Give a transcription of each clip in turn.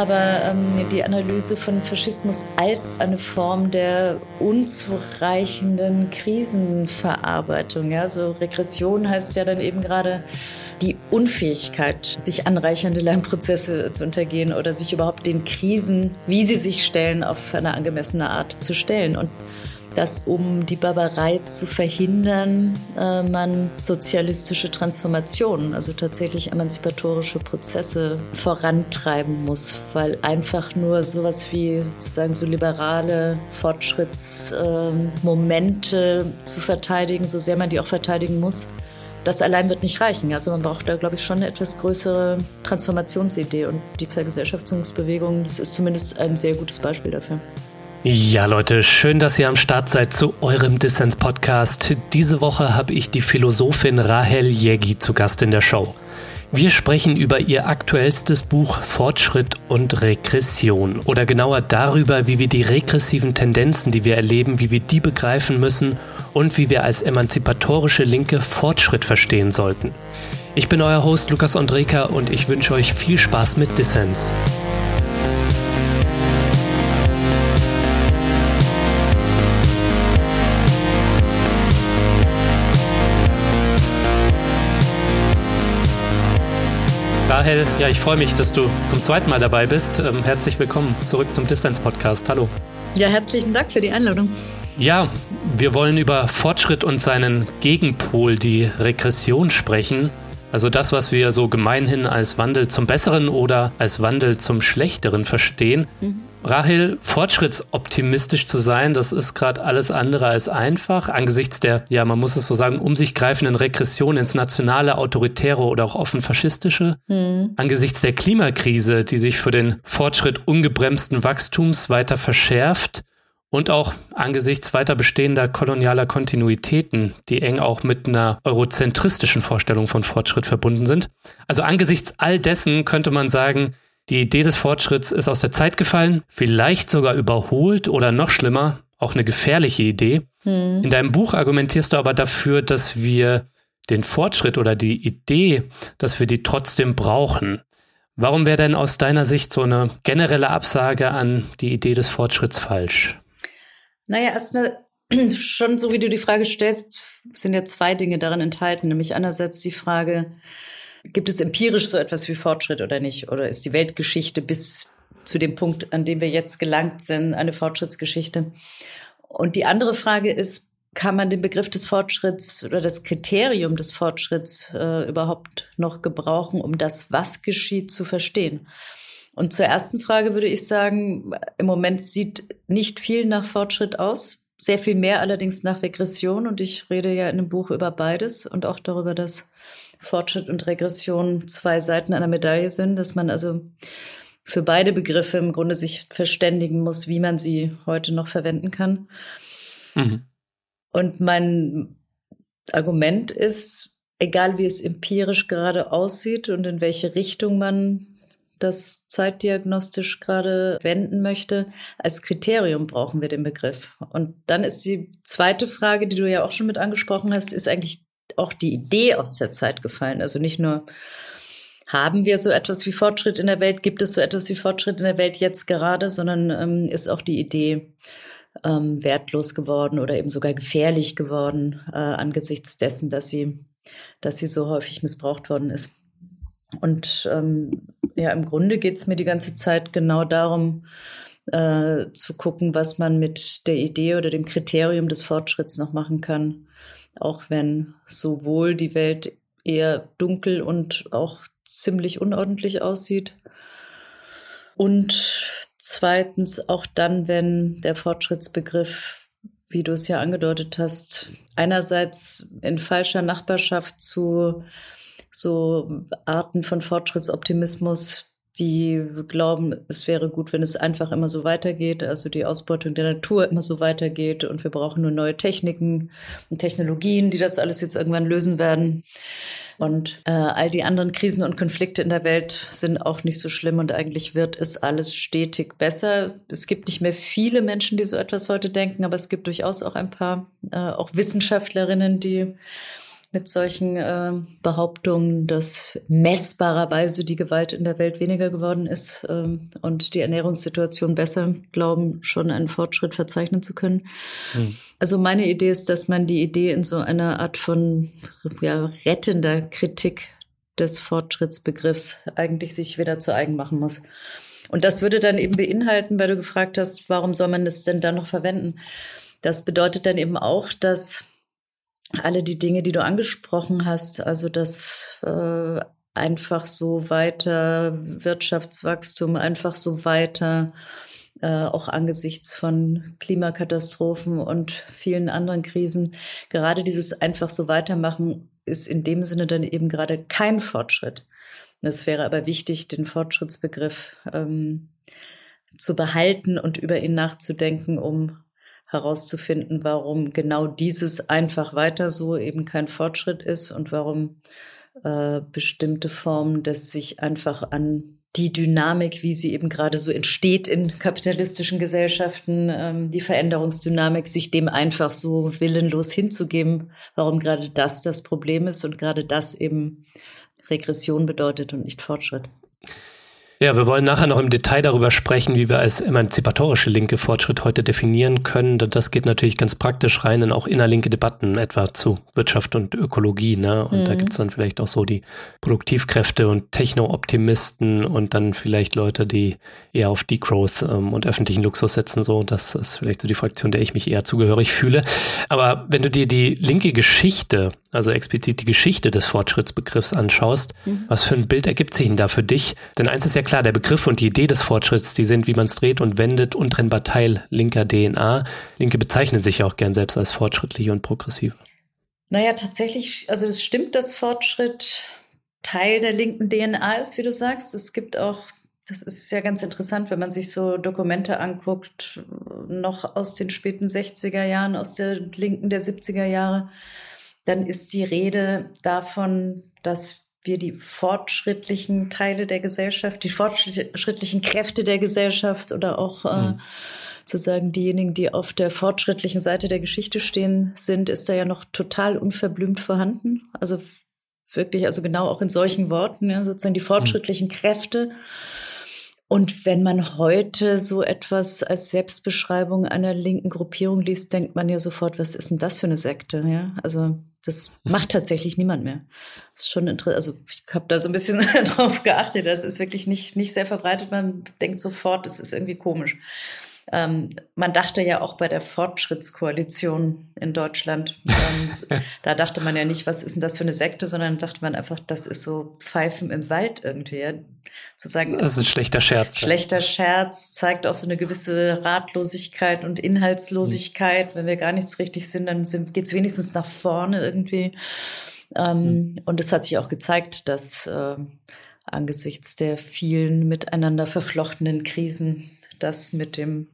aber ähm, die Analyse von Faschismus als eine Form der unzureichenden Krisenverarbeitung. Ja, so Regression heißt ja dann eben gerade die Unfähigkeit, sich anreichernde Lernprozesse zu untergehen oder sich überhaupt den Krisen, wie sie sich stellen, auf eine angemessene Art zu stellen. Und dass um die Barbarei zu verhindern, äh, man sozialistische Transformationen, also tatsächlich emanzipatorische Prozesse vorantreiben muss, weil einfach nur sowas wie sozusagen so liberale Fortschrittsmomente äh, zu verteidigen, so sehr man die auch verteidigen muss, das allein wird nicht reichen. Also man braucht da, glaube ich, schon eine etwas größere Transformationsidee und die Vergesellschaftungsbewegung, das ist zumindest ein sehr gutes Beispiel dafür. Ja, Leute, schön, dass ihr am Start seid zu eurem Dissens-Podcast. Diese Woche habe ich die Philosophin Rahel Jägi zu Gast in der Show. Wir sprechen über ihr aktuellstes Buch Fortschritt und Regression oder genauer darüber, wie wir die regressiven Tendenzen, die wir erleben, wie wir die begreifen müssen und wie wir als emanzipatorische Linke Fortschritt verstehen sollten. Ich bin euer Host Lukas Andreka und ich wünsche euch viel Spaß mit Dissens. Rahel, ja, ich freue mich, dass du zum zweiten Mal dabei bist. Ähm, herzlich willkommen zurück zum Distance Podcast. Hallo. Ja, herzlichen Dank für die Einladung. Ja, wir wollen über Fortschritt und seinen Gegenpol, die Regression, sprechen. Also das, was wir so gemeinhin als Wandel zum Besseren oder als Wandel zum Schlechteren verstehen. Mhm. Rahel, fortschrittsoptimistisch zu sein, das ist gerade alles andere als einfach. Angesichts der, ja, man muss es so sagen, um sich greifenden Regression ins nationale, autoritäre oder auch offen faschistische. Mhm. Angesichts der Klimakrise, die sich für den Fortschritt ungebremsten Wachstums weiter verschärft. Und auch angesichts weiter bestehender kolonialer Kontinuitäten, die eng auch mit einer eurozentristischen Vorstellung von Fortschritt verbunden sind. Also angesichts all dessen könnte man sagen, die Idee des Fortschritts ist aus der Zeit gefallen, vielleicht sogar überholt oder noch schlimmer, auch eine gefährliche Idee. Hm. In deinem Buch argumentierst du aber dafür, dass wir den Fortschritt oder die Idee, dass wir die trotzdem brauchen. Warum wäre denn aus deiner Sicht so eine generelle Absage an die Idee des Fortschritts falsch? Naja, erstmal schon so wie du die Frage stellst, sind ja zwei Dinge darin enthalten, nämlich einerseits die Frage, Gibt es empirisch so etwas wie Fortschritt oder nicht? Oder ist die Weltgeschichte bis zu dem Punkt, an dem wir jetzt gelangt sind, eine Fortschrittsgeschichte? Und die andere Frage ist, kann man den Begriff des Fortschritts oder das Kriterium des Fortschritts äh, überhaupt noch gebrauchen, um das, was geschieht, zu verstehen? Und zur ersten Frage würde ich sagen, im Moment sieht nicht viel nach Fortschritt aus, sehr viel mehr allerdings nach Regression. Und ich rede ja in dem Buch über beides und auch darüber, dass Fortschritt und Regression zwei Seiten einer Medaille sind, dass man also für beide Begriffe im Grunde sich verständigen muss, wie man sie heute noch verwenden kann. Mhm. Und mein Argument ist, egal wie es empirisch gerade aussieht und in welche Richtung man das zeitdiagnostisch gerade wenden möchte, als Kriterium brauchen wir den Begriff. Und dann ist die zweite Frage, die du ja auch schon mit angesprochen hast, ist eigentlich auch die Idee aus der Zeit gefallen. Also nicht nur haben wir so etwas wie Fortschritt in der Welt, gibt es so etwas wie Fortschritt in der Welt jetzt gerade, sondern ähm, ist auch die Idee ähm, wertlos geworden oder eben sogar gefährlich geworden äh, angesichts dessen, dass sie, dass sie so häufig missbraucht worden ist. Und ähm, ja, im Grunde geht es mir die ganze Zeit genau darum, äh, zu gucken, was man mit der Idee oder dem Kriterium des Fortschritts noch machen kann auch wenn sowohl die Welt eher dunkel und auch ziemlich unordentlich aussieht. Und zweitens auch dann, wenn der Fortschrittsbegriff, wie du es ja angedeutet hast, einerseits in falscher Nachbarschaft zu so Arten von Fortschrittsoptimismus die glauben, es wäre gut, wenn es einfach immer so weitergeht, also die Ausbeutung der Natur immer so weitergeht und wir brauchen nur neue Techniken und Technologien, die das alles jetzt irgendwann lösen werden. Und äh, all die anderen Krisen und Konflikte in der Welt sind auch nicht so schlimm und eigentlich wird es alles stetig besser. Es gibt nicht mehr viele Menschen, die so etwas heute denken, aber es gibt durchaus auch ein paar, äh, auch Wissenschaftlerinnen, die mit solchen äh, Behauptungen, dass messbarerweise die Gewalt in der Welt weniger geworden ist ähm, und die Ernährungssituation besser, glauben, schon einen Fortschritt verzeichnen zu können. Hm. Also meine Idee ist, dass man die Idee in so einer Art von ja, rettender Kritik des Fortschrittsbegriffs eigentlich sich wieder zu eigen machen muss. Und das würde dann eben beinhalten, weil du gefragt hast, warum soll man das denn dann noch verwenden? Das bedeutet dann eben auch, dass alle die Dinge, die du angesprochen hast, also das äh, einfach so weiter Wirtschaftswachstum, einfach so weiter, äh, auch angesichts von Klimakatastrophen und vielen anderen Krisen, gerade dieses einfach so weitermachen ist in dem Sinne dann eben gerade kein Fortschritt. Es wäre aber wichtig, den Fortschrittsbegriff ähm, zu behalten und über ihn nachzudenken, um herauszufinden, warum genau dieses einfach weiter so eben kein Fortschritt ist und warum äh, bestimmte Formen des sich einfach an die Dynamik, wie sie eben gerade so entsteht in kapitalistischen Gesellschaften, ähm, die Veränderungsdynamik, sich dem einfach so willenlos hinzugeben, warum gerade das das Problem ist und gerade das eben Regression bedeutet und nicht Fortschritt. Ja, wir wollen nachher noch im Detail darüber sprechen, wie wir als emanzipatorische linke Fortschritt heute definieren können. Das geht natürlich ganz praktisch rein in auch innerlinke Debatten, etwa zu Wirtschaft und Ökologie. Ne? Und mhm. da gibt's dann vielleicht auch so die Produktivkräfte und Techno-Optimisten und dann vielleicht Leute, die eher auf Degrowth ähm, und öffentlichen Luxus setzen. So, das ist vielleicht so die Fraktion, der ich mich eher zugehörig fühle. Aber wenn du dir die linke Geschichte also explizit die Geschichte des Fortschrittsbegriffs anschaust, mhm. was für ein Bild ergibt sich denn da für dich? Denn eins ist ja klar, der Begriff und die Idee des Fortschritts, die sind, wie man es dreht und wendet, untrennbar Teil linker DNA. Linke bezeichnen sich ja auch gern selbst als fortschrittlich und progressiv. Naja, tatsächlich, also es stimmt, dass Fortschritt Teil der linken DNA ist, wie du sagst. Es gibt auch das ist ja ganz interessant, wenn man sich so Dokumente anguckt, noch aus den späten 60er Jahren, aus der Linken der 70er Jahre dann ist die Rede davon, dass wir die fortschrittlichen Teile der Gesellschaft, die fortschrittlichen Kräfte der Gesellschaft oder auch äh, mhm. zu sagen, diejenigen, die auf der fortschrittlichen Seite der Geschichte stehen, sind, ist da ja noch total unverblümt vorhanden. Also wirklich, also genau auch in solchen Worten, ja, sozusagen die fortschrittlichen mhm. Kräfte und wenn man heute so etwas als Selbstbeschreibung einer linken Gruppierung liest, denkt man ja sofort, was ist denn das für eine Sekte? Ja, also das macht tatsächlich niemand mehr. Das ist schon interessant. Also ich habe da so ein bisschen drauf geachtet. Das ist wirklich nicht nicht sehr verbreitet. Man denkt sofort, das ist irgendwie komisch. Ähm, man dachte ja auch bei der Fortschrittskoalition in Deutschland, da dachte man ja nicht, was ist denn das für eine Sekte, sondern dachte man einfach, das ist so Pfeifen im Wald irgendwie. Sozusagen, das ist ein schlechter Scherz. Schlechter Scherz zeigt auch so eine gewisse Ratlosigkeit und Inhaltslosigkeit. Mhm. Wenn wir gar nichts richtig sind, dann sind, geht's wenigstens nach vorne irgendwie. Ähm, mhm. Und es hat sich auch gezeigt, dass äh, angesichts der vielen miteinander verflochtenen Krisen das mit dem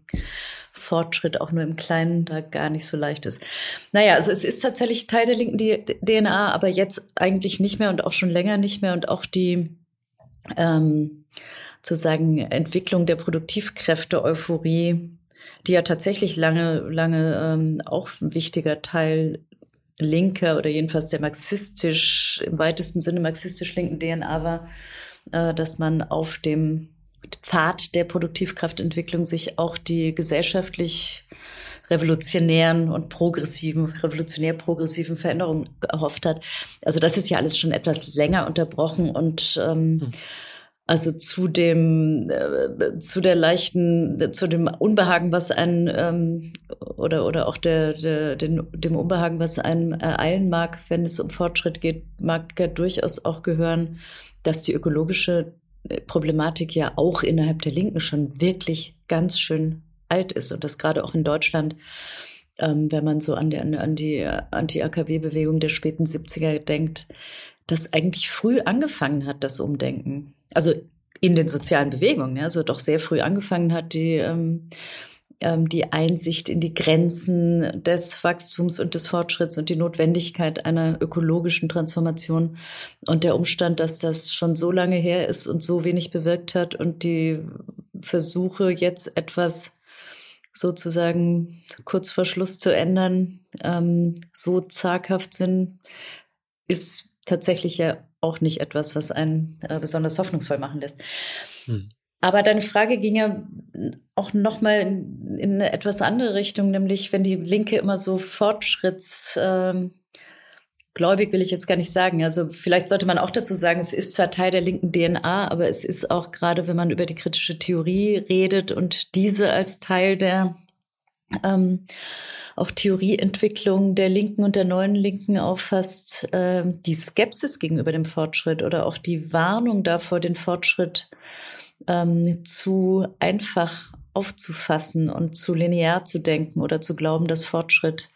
Fortschritt auch nur im Kleinen da gar nicht so leicht ist. Naja, also es ist tatsächlich Teil der linken DNA, aber jetzt eigentlich nicht mehr und auch schon länger nicht mehr und auch die ähm, zu sagen Entwicklung der Produktivkräfte, Euphorie, die ja tatsächlich lange, lange ähm, auch ein wichtiger Teil linker oder jedenfalls der marxistisch, im weitesten Sinne marxistisch linken DNA war, äh, dass man auf dem Pfad der Produktivkraftentwicklung sich auch die gesellschaftlich revolutionären und progressiven, revolutionär progressiven Veränderungen erhofft hat. Also das ist ja alles schon etwas länger unterbrochen und ähm, hm. also zu dem äh, zu der leichten zu dem Unbehagen, was einen ähm, oder oder auch der, der den, dem Unbehagen, was einen ereilen mag, wenn es um Fortschritt geht, mag ja durchaus auch gehören, dass die ökologische Problematik ja auch innerhalb der Linken schon wirklich ganz schön alt ist und das gerade auch in Deutschland, ähm, wenn man so an die, an die Anti-AKW-Bewegung der späten 70er denkt, das eigentlich früh angefangen hat, das Umdenken. Also in den sozialen Bewegungen, ja, also doch sehr früh angefangen hat, die ähm, ähm, die Einsicht in die Grenzen des Wachstums und des Fortschritts und die Notwendigkeit einer ökologischen Transformation und der Umstand, dass das schon so lange her ist und so wenig bewirkt hat und die Versuche jetzt etwas sozusagen kurz vor Schluss zu ändern, ähm, so zaghaft sind, ist tatsächlich ja auch nicht etwas, was einen äh, besonders hoffnungsvoll machen lässt. Hm. Aber deine Frage ging ja auch noch mal in, in, eine etwas andere Richtung, nämlich wenn die Linke immer so Fortschritts ähm, gläubig will ich jetzt gar nicht sagen. Also vielleicht sollte man auch dazu sagen, es ist zwar Teil der linken DNA, aber es ist auch gerade, wenn man über die kritische Theorie redet und diese als Teil der ähm, auch Theorieentwicklung der Linken und der neuen Linken auffasst, äh, die Skepsis gegenüber dem Fortschritt oder auch die Warnung davor, den Fortschritt ähm, zu einfach aufzufassen und zu linear zu denken oder zu glauben, dass Fortschritt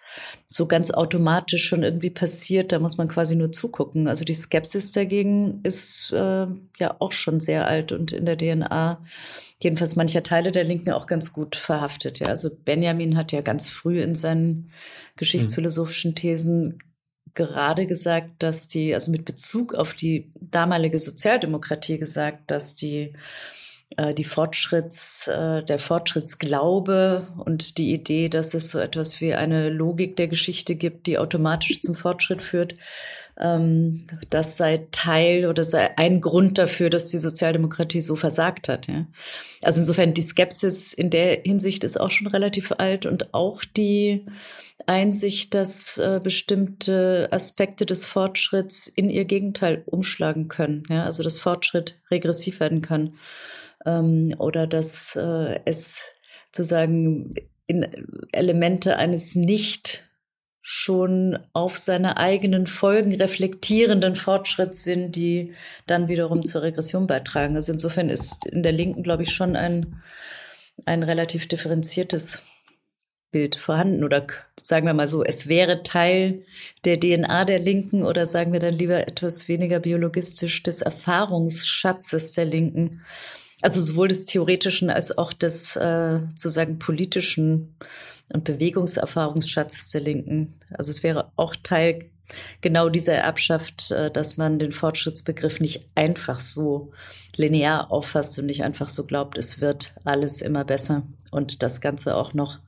so ganz automatisch schon irgendwie passiert. Da muss man quasi nur zugucken. Also die Skepsis dagegen ist äh, ja auch schon sehr alt und in der DNA jedenfalls mancher Teile der Linken auch ganz gut verhaftet. Ja, also Benjamin hat ja ganz früh in seinen geschichtsphilosophischen Thesen gerade gesagt, dass die, also mit Bezug auf die damalige Sozialdemokratie gesagt, dass die die Fortschritts, äh, der Fortschrittsglaube und die Idee, dass es so etwas wie eine Logik der Geschichte gibt, die automatisch zum Fortschritt führt, ähm, das sei Teil oder sei ein Grund dafür, dass die Sozialdemokratie so versagt hat. Ja. Also insofern die Skepsis in der Hinsicht ist auch schon relativ alt und auch die Einsicht, dass äh, bestimmte Aspekte des Fortschritts in ihr Gegenteil umschlagen können. Ja. Also dass Fortschritt regressiv werden kann ähm, oder dass äh, es sozusagen in Elemente eines nicht schon auf seine eigenen Folgen reflektierenden Fortschritts sind, die dann wiederum zur Regression beitragen. Also insofern ist in der Linken, glaube ich, schon ein, ein relativ differenziertes Bild vorhanden oder sagen wir mal so, es wäre Teil der DNA der Linken oder sagen wir dann lieber etwas weniger biologistisch des Erfahrungsschatzes der Linken. Also sowohl des theoretischen als auch des äh, sozusagen politischen und Bewegungserfahrungsschatzes der Linken. Also es wäre auch Teil genau dieser Erbschaft, äh, dass man den Fortschrittsbegriff nicht einfach so linear auffasst und nicht einfach so glaubt, es wird alles immer besser und das Ganze auch noch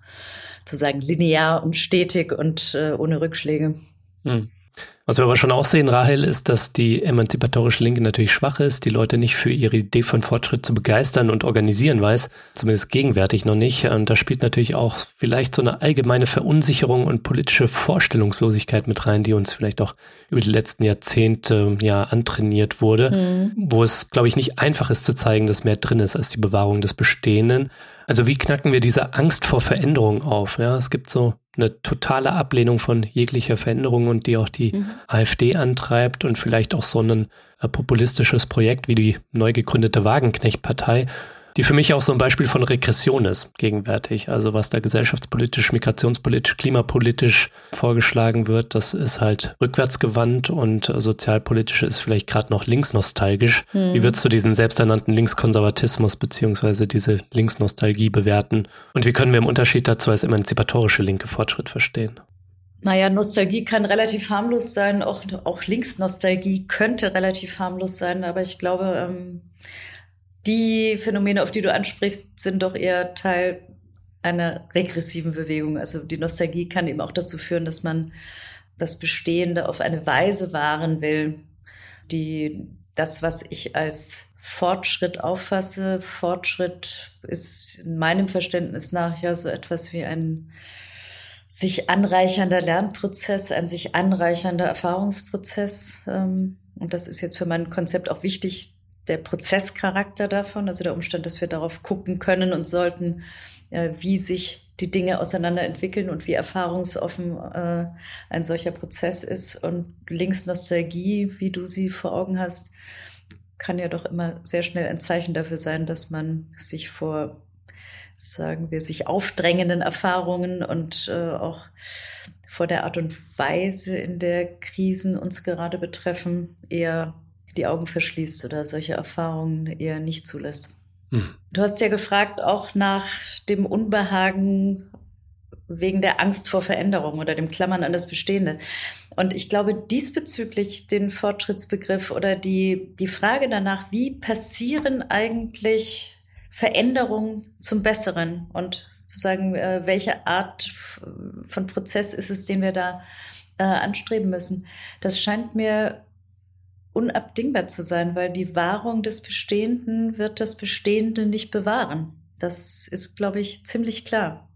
zu sagen linear und stetig und äh, ohne Rückschläge. Hm. Was wir aber schon auch sehen, Rahel, ist, dass die emanzipatorische Linke natürlich schwach ist, die Leute nicht für ihre Idee von Fortschritt zu begeistern und organisieren weiß, zumindest gegenwärtig noch nicht. Und da spielt natürlich auch vielleicht so eine allgemeine Verunsicherung und politische Vorstellungslosigkeit mit rein, die uns vielleicht auch über die letzten Jahrzehnte ja antrainiert wurde, mhm. wo es, glaube ich, nicht einfach ist zu zeigen, dass mehr drin ist als die Bewahrung des Bestehenden. Also wie knacken wir diese Angst vor Veränderung auf? Ja, es gibt so eine totale Ablehnung von jeglicher Veränderung und die auch die mhm. AfD antreibt und vielleicht auch so ein äh, populistisches Projekt wie die neu gegründete Wagenknecht-Partei die für mich auch so ein Beispiel von Regression ist gegenwärtig. Also was da gesellschaftspolitisch, migrationspolitisch, klimapolitisch vorgeschlagen wird, das ist halt rückwärtsgewandt und sozialpolitisch ist vielleicht gerade noch linksnostalgisch. Hm. Wie würdest du diesen selbsternannten Linkskonservatismus beziehungsweise diese Linksnostalgie bewerten? Und wie können wir im Unterschied dazu als emanzipatorische linke Fortschritt verstehen? Naja, Nostalgie kann relativ harmlos sein, auch, auch Linksnostalgie könnte relativ harmlos sein, aber ich glaube, ähm, die Phänomene, auf die du ansprichst, sind doch eher Teil einer regressiven Bewegung. Also die Nostalgie kann eben auch dazu führen, dass man das Bestehende auf eine Weise wahren will, die das, was ich als Fortschritt auffasse. Fortschritt ist in meinem Verständnis nach ja so etwas wie ein sich anreichernder Lernprozess, ein sich anreichernder Erfahrungsprozess. Ähm, und das ist jetzt für mein Konzept auch wichtig, der Prozesscharakter davon, also der Umstand, dass wir darauf gucken können und sollten, äh, wie sich die Dinge auseinander entwickeln und wie erfahrungsoffen äh, ein solcher Prozess ist. Und Linksnostalgie, wie du sie vor Augen hast, kann ja doch immer sehr schnell ein Zeichen dafür sein, dass man sich vor, sagen wir, sich aufdrängenden Erfahrungen und äh, auch vor der Art und Weise, in der Krisen uns gerade betreffen, eher die Augen verschließt oder solche Erfahrungen eher nicht zulässt. Hm. Du hast ja gefragt auch nach dem Unbehagen wegen der Angst vor Veränderung oder dem Klammern an das Bestehende. Und ich glaube, diesbezüglich den Fortschrittsbegriff oder die, die Frage danach, wie passieren eigentlich Veränderungen zum Besseren und sozusagen, äh, welche Art von Prozess ist es, den wir da äh, anstreben müssen, das scheint mir unabdingbar zu sein, weil die Wahrung des Bestehenden wird das Bestehende nicht bewahren. Das ist, glaube ich, ziemlich klar.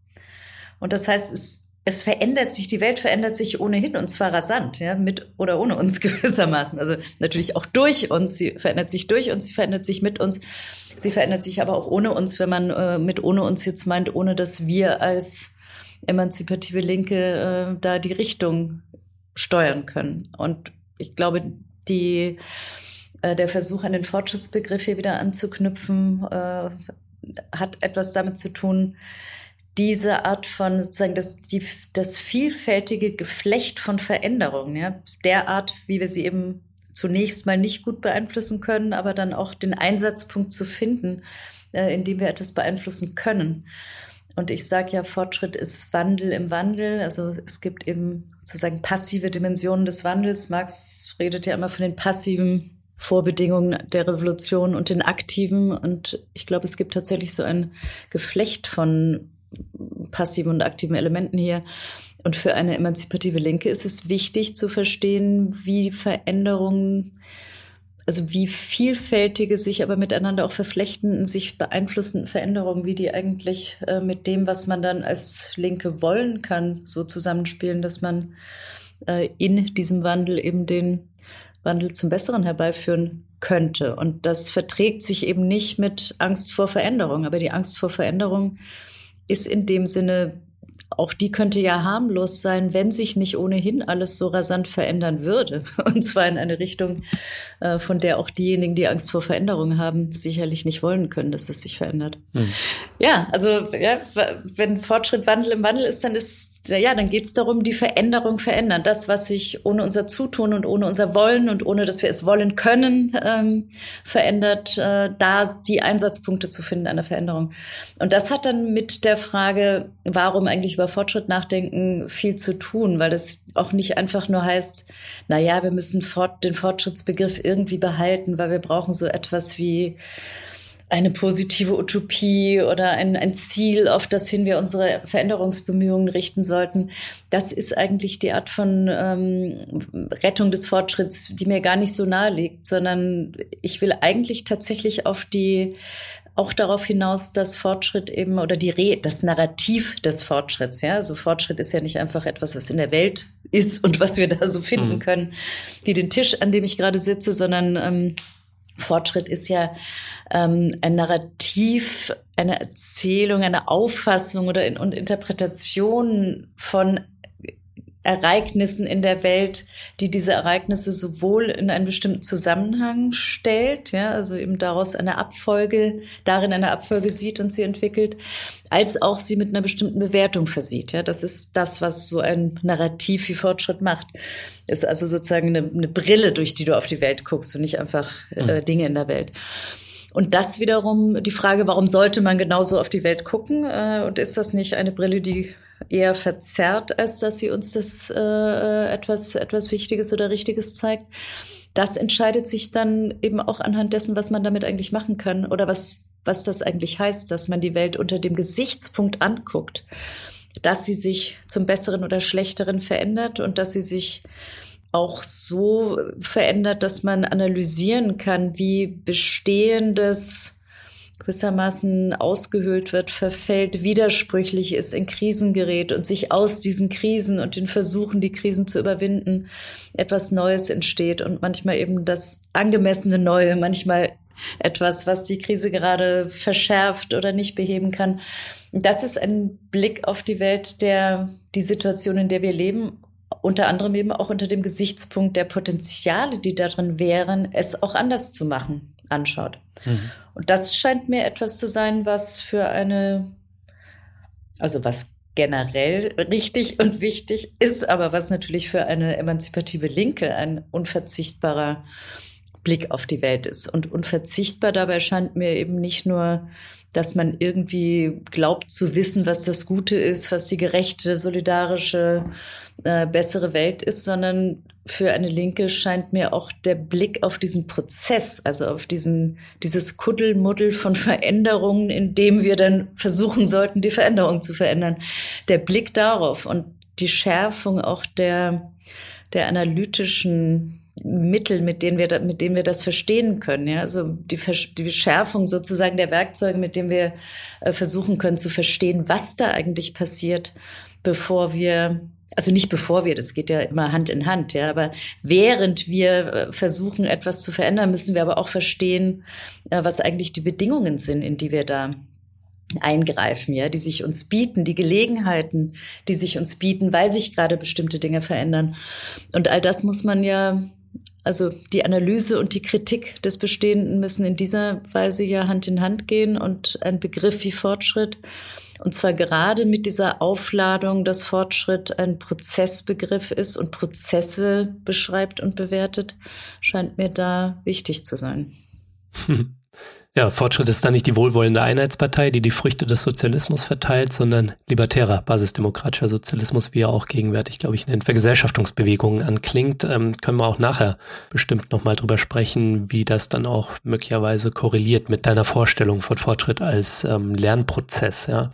Und das heißt, es, es verändert sich, die Welt verändert sich ohnehin und zwar rasant, ja, mit oder ohne uns gewissermaßen. Also natürlich auch durch uns. Sie verändert sich durch uns, sie verändert sich mit uns. Sie verändert sich aber auch ohne uns, wenn man äh, mit ohne uns jetzt meint, ohne dass wir als emanzipative Linke äh, da die Richtung steuern können. Und ich glaube, die, äh, der Versuch, an den Fortschrittsbegriff hier wieder anzuknüpfen, äh, hat etwas damit zu tun, diese Art von sozusagen das, die, das vielfältige Geflecht von Veränderungen, ja, der Art, wie wir sie eben zunächst mal nicht gut beeinflussen können, aber dann auch den Einsatzpunkt zu finden, äh, in dem wir etwas beeinflussen können. Und ich sage ja, Fortschritt ist Wandel im Wandel. Also es gibt eben sozusagen passive Dimensionen des Wandels. Marx redet ja immer von den passiven Vorbedingungen der Revolution und den aktiven. Und ich glaube, es gibt tatsächlich so ein Geflecht von passiven und aktiven Elementen hier. Und für eine emanzipative Linke ist es wichtig zu verstehen, wie Veränderungen also wie vielfältige sich aber miteinander auch verflechtenden, sich beeinflussenden Veränderungen, wie die eigentlich äh, mit dem, was man dann als Linke wollen kann, so zusammenspielen, dass man äh, in diesem Wandel eben den Wandel zum Besseren herbeiführen könnte. Und das verträgt sich eben nicht mit Angst vor Veränderung. Aber die Angst vor Veränderung ist in dem Sinne auch die könnte ja harmlos sein, wenn sich nicht ohnehin alles so rasant verändern würde. Und zwar in eine Richtung, äh, von der auch diejenigen, die Angst vor Veränderungen haben, sicherlich nicht wollen können, dass es sich verändert. Hm. Ja, also ja, wenn Fortschritt Wandel im Wandel ist, dann ist ja, dann geht es darum, die Veränderung verändern. Das, was sich ohne unser Zutun und ohne unser Wollen und ohne, dass wir es wollen können, ähm, verändert, äh, da die Einsatzpunkte zu finden einer Veränderung. Und das hat dann mit der Frage, warum eigentlich über Fortschritt nachdenken, viel zu tun, weil das auch nicht einfach nur heißt, na ja, wir müssen fort, den Fortschrittsbegriff irgendwie behalten, weil wir brauchen so etwas wie eine positive Utopie oder ein, ein Ziel, auf das hin wir unsere Veränderungsbemühungen richten sollten. Das ist eigentlich die Art von ähm, Rettung des Fortschritts, die mir gar nicht so nahe liegt, sondern ich will eigentlich tatsächlich auf die auch darauf hinaus, dass Fortschritt eben oder die Re das Narrativ des Fortschritts, ja, also Fortschritt ist ja nicht einfach etwas, was in der Welt ist und was wir da so finden mhm. können, wie den Tisch, an dem ich gerade sitze, sondern ähm, Fortschritt ist ja ähm, ein Narrativ, eine Erzählung, eine Auffassung oder in, und Interpretation von Ereignissen in der Welt, die diese Ereignisse sowohl in einen bestimmten Zusammenhang stellt, ja, also eben daraus eine Abfolge, darin eine Abfolge sieht und sie entwickelt, als auch sie mit einer bestimmten Bewertung versieht. Ja, das ist das, was so ein Narrativ wie Fortschritt macht. Ist also sozusagen eine, eine Brille, durch die du auf die Welt guckst und nicht einfach äh, mhm. Dinge in der Welt. Und das wiederum die Frage, warum sollte man genauso auf die Welt gucken? Äh, und ist das nicht eine Brille, die eher verzerrt, als dass sie uns das äh, etwas, etwas Wichtiges oder Richtiges zeigt. Das entscheidet sich dann eben auch anhand dessen, was man damit eigentlich machen kann oder was, was das eigentlich heißt, dass man die Welt unter dem Gesichtspunkt anguckt, dass sie sich zum Besseren oder Schlechteren verändert und dass sie sich auch so verändert, dass man analysieren kann, wie bestehendes gewissermaßen ausgehöhlt wird, verfällt, widersprüchlich ist, in Krisen gerät und sich aus diesen Krisen und den Versuchen, die Krisen zu überwinden, etwas Neues entsteht und manchmal eben das angemessene Neue, manchmal etwas, was die Krise gerade verschärft oder nicht beheben kann. Das ist ein Blick auf die Welt, der die Situation, in der wir leben, unter anderem eben auch unter dem Gesichtspunkt der Potenziale, die darin wären, es auch anders zu machen, anschaut. Mhm. Und das scheint mir etwas zu sein, was für eine, also was generell richtig und wichtig ist, aber was natürlich für eine emanzipative Linke ein unverzichtbarer Blick auf die Welt ist. Und unverzichtbar dabei scheint mir eben nicht nur, dass man irgendwie glaubt zu wissen, was das Gute ist, was die gerechte, solidarische, äh, bessere Welt ist, sondern für eine Linke scheint mir auch der Blick auf diesen Prozess, also auf diesen, dieses Kuddelmuddel von Veränderungen, in dem wir dann versuchen sollten, die Veränderung zu verändern. Der Blick darauf und die Schärfung auch der, der analytischen Mittel, mit denen wir, mit denen wir das verstehen können. Ja? Also die, die Schärfung sozusagen der Werkzeuge, mit denen wir äh, versuchen können zu verstehen, was da eigentlich passiert, bevor wir also nicht bevor wir, das geht ja immer Hand in Hand, ja, aber während wir äh, versuchen, etwas zu verändern, müssen wir aber auch verstehen, äh, was eigentlich die Bedingungen sind, in die wir da eingreifen, ja, die sich uns bieten, die Gelegenheiten, die sich uns bieten, weil sich gerade bestimmte Dinge verändern. Und all das muss man ja, also die Analyse und die Kritik des Bestehenden müssen in dieser Weise ja Hand in Hand gehen und ein Begriff wie Fortschritt und zwar gerade mit dieser Aufladung, dass Fortschritt ein Prozessbegriff ist und Prozesse beschreibt und bewertet, scheint mir da wichtig zu sein. Ja, Fortschritt ist da nicht die wohlwollende Einheitspartei, die die Früchte des Sozialismus verteilt, sondern libertärer, basisdemokratischer Sozialismus, wie er auch gegenwärtig, glaube ich, in den Vergesellschaftungsbewegungen anklingt. Ähm, können wir auch nachher bestimmt nochmal drüber sprechen, wie das dann auch möglicherweise korreliert mit deiner Vorstellung von Fortschritt als ähm, Lernprozess, ja.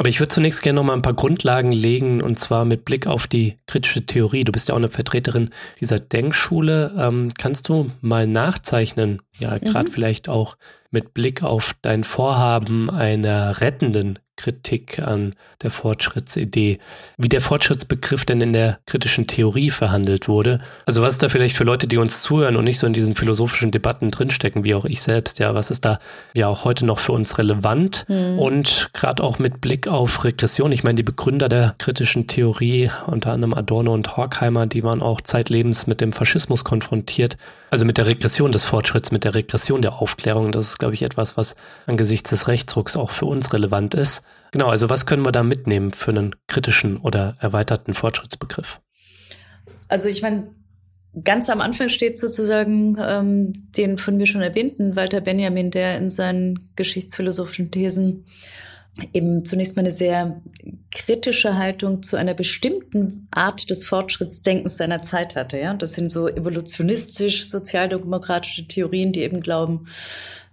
Aber ich würde zunächst gerne noch mal ein paar Grundlagen legen und zwar mit Blick auf die kritische Theorie. Du bist ja auch eine Vertreterin dieser Denkschule. Ähm, kannst du mal nachzeichnen, ja, gerade mhm. vielleicht auch mit Blick auf dein Vorhaben einer rettenden Kritik an der Fortschrittsidee, wie der Fortschrittsbegriff denn in der kritischen Theorie verhandelt wurde. Also was ist da vielleicht für Leute, die uns zuhören und nicht so in diesen philosophischen Debatten drinstecken, wie auch ich selbst, ja, was ist da ja auch heute noch für uns relevant mhm. und gerade auch mit Blick auf Regression. Ich meine, die Begründer der kritischen Theorie, unter anderem Adorno und Horkheimer, die waren auch zeitlebens mit dem Faschismus konfrontiert, also mit der Regression des Fortschritts, mit der Regression der Aufklärung. Das ist, glaube ich, etwas, was angesichts des Rechtsrucks auch für uns relevant ist. Genau, also was können wir da mitnehmen für einen kritischen oder erweiterten Fortschrittsbegriff? Also ich meine, ganz am Anfang steht sozusagen ähm, den von mir schon erwähnten Walter Benjamin, der in seinen geschichtsphilosophischen Thesen eben zunächst mal eine sehr kritische Haltung zu einer bestimmten Art des Fortschrittsdenkens seiner Zeit hatte. Ja, das sind so evolutionistisch sozialdemokratische Theorien, die eben glauben,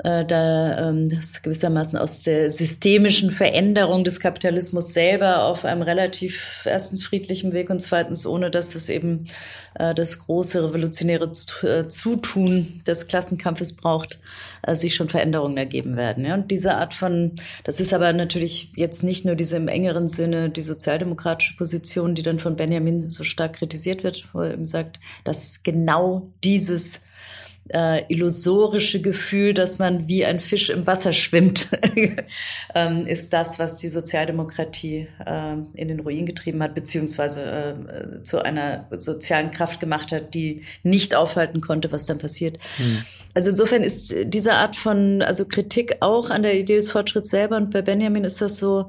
äh, da ähm, das gewissermaßen aus der systemischen Veränderung des Kapitalismus selber auf einem relativ erstens friedlichen Weg und zweitens ohne, dass es eben äh, das große revolutionäre äh, Zutun des Klassenkampfes braucht, äh, sich schon Veränderungen ergeben werden. Ja? Und diese Art von, das ist aber natürlich jetzt nicht nur diese im engeren Sinne die sozialdemokratische Position, die dann von Benjamin so stark kritisiert wird, wo er eben sagt, dass genau dieses äh, illusorische Gefühl, dass man wie ein Fisch im Wasser schwimmt, ähm, ist das, was die Sozialdemokratie äh, in den Ruin getrieben hat, beziehungsweise äh, zu einer sozialen Kraft gemacht hat, die nicht aufhalten konnte, was dann passiert. Hm. Also insofern ist diese Art von, also Kritik auch an der Idee des Fortschritts selber und bei Benjamin ist das so,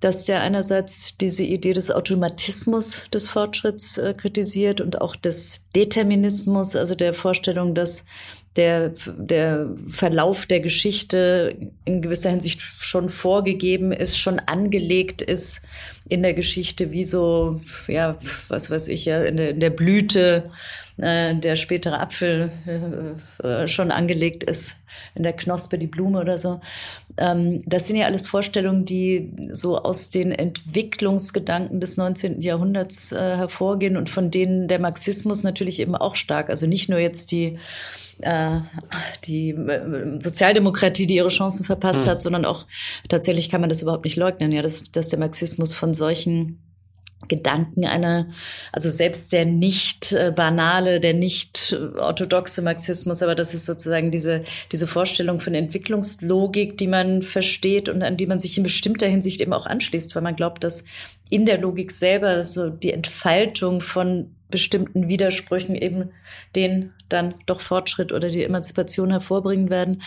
dass der einerseits diese Idee des Automatismus des Fortschritts äh, kritisiert und auch des Determinismus, also der Vorstellung, dass der, der Verlauf der Geschichte in gewisser Hinsicht schon vorgegeben ist, schon angelegt ist in der Geschichte, wie so, ja, was weiß ich, ja, in der, in der Blüte äh, der spätere Apfel äh, äh schon angelegt ist in der Knospe die Blume oder so. Ähm, das sind ja alles Vorstellungen, die so aus den Entwicklungsgedanken des 19. Jahrhunderts äh, hervorgehen und von denen der Marxismus natürlich eben auch stark, also nicht nur jetzt die äh, die äh, Sozialdemokratie, die ihre Chancen verpasst mhm. hat, sondern auch tatsächlich kann man das überhaupt nicht leugnen, ja, dass, dass der Marxismus von solchen Gedanken einer, also selbst der nicht äh, banale, der nicht orthodoxe Marxismus, aber das ist sozusagen diese, diese Vorstellung von Entwicklungslogik, die man versteht und an die man sich in bestimmter Hinsicht eben auch anschließt, weil man glaubt, dass in der Logik selber so die Entfaltung von bestimmten Widersprüchen eben den dann doch Fortschritt oder die Emanzipation hervorbringen werden.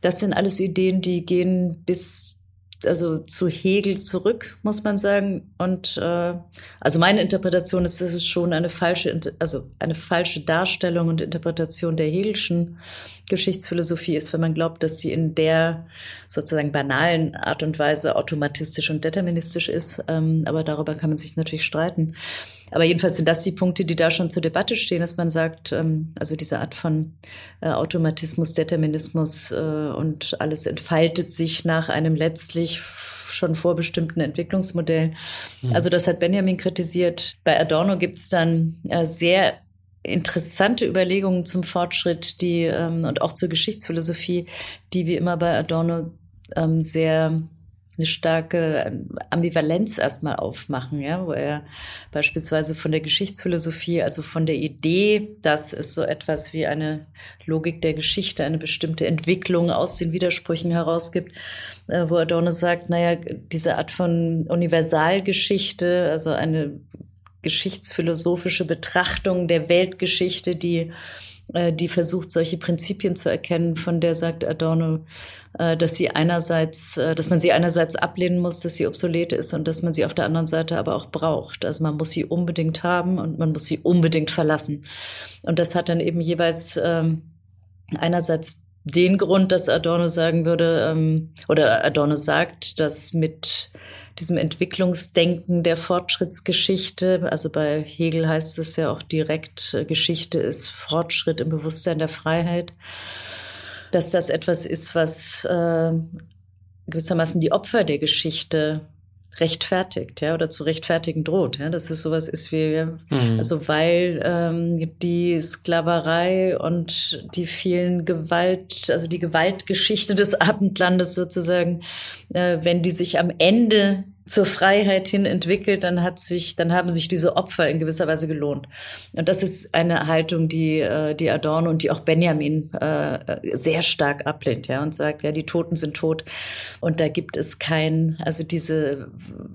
Das sind alles Ideen, die gehen bis also zu Hegel zurück, muss man sagen. Und äh, also meine Interpretation ist, dass es schon eine falsche, also eine falsche Darstellung und Interpretation der Hegelschen Geschichtsphilosophie ist, wenn man glaubt, dass sie in der sozusagen banalen Art und Weise automatistisch und deterministisch ist. Ähm, aber darüber kann man sich natürlich streiten. Aber jedenfalls sind das die Punkte, die da schon zur Debatte stehen, dass man sagt, ähm, also diese Art von äh, Automatismus, Determinismus äh, und alles entfaltet sich nach einem letztlich schon vorbestimmten Entwicklungsmodellen. Mhm. Also das hat Benjamin kritisiert. Bei Adorno gibt es dann äh, sehr interessante Überlegungen zum Fortschritt, die ähm, und auch zur Geschichtsphilosophie, die wie immer bei Adorno ähm, sehr eine starke ähm, Ambivalenz erstmal aufmachen, ja, wo er beispielsweise von der Geschichtsphilosophie, also von der Idee, dass es so etwas wie eine Logik der Geschichte, eine bestimmte Entwicklung aus den Widersprüchen herausgibt, äh, wo Adorno sagt, naja, diese Art von Universalgeschichte, also eine geschichtsphilosophische Betrachtung der Weltgeschichte, die äh, die versucht, solche Prinzipien zu erkennen, von der sagt Adorno, äh, dass sie einerseits, äh, dass man sie einerseits ablehnen muss, dass sie obsolet ist und dass man sie auf der anderen Seite aber auch braucht. Also man muss sie unbedingt haben und man muss sie unbedingt verlassen. Und das hat dann eben jeweils ähm, einerseits den Grund, dass Adorno sagen würde, ähm, oder Adorno sagt, dass mit diesem Entwicklungsdenken der Fortschrittsgeschichte. Also bei Hegel heißt es ja auch direkt, äh, Geschichte ist Fortschritt im Bewusstsein der Freiheit. Dass das etwas ist, was äh, gewissermaßen die Opfer der Geschichte rechtfertigt, ja, oder zu rechtfertigen droht, ja, dass es sowas ist wie, mhm. also weil ähm, die Sklaverei und die vielen Gewalt, also die Gewaltgeschichte des Abendlandes sozusagen, äh, wenn die sich am Ende zur Freiheit hin entwickelt, dann hat sich, dann haben sich diese Opfer in gewisser Weise gelohnt. Und das ist eine Haltung, die, äh, die Adorno und die auch Benjamin äh, sehr stark ablehnt, ja, und sagt, ja, die Toten sind tot. Und da gibt es kein, also diese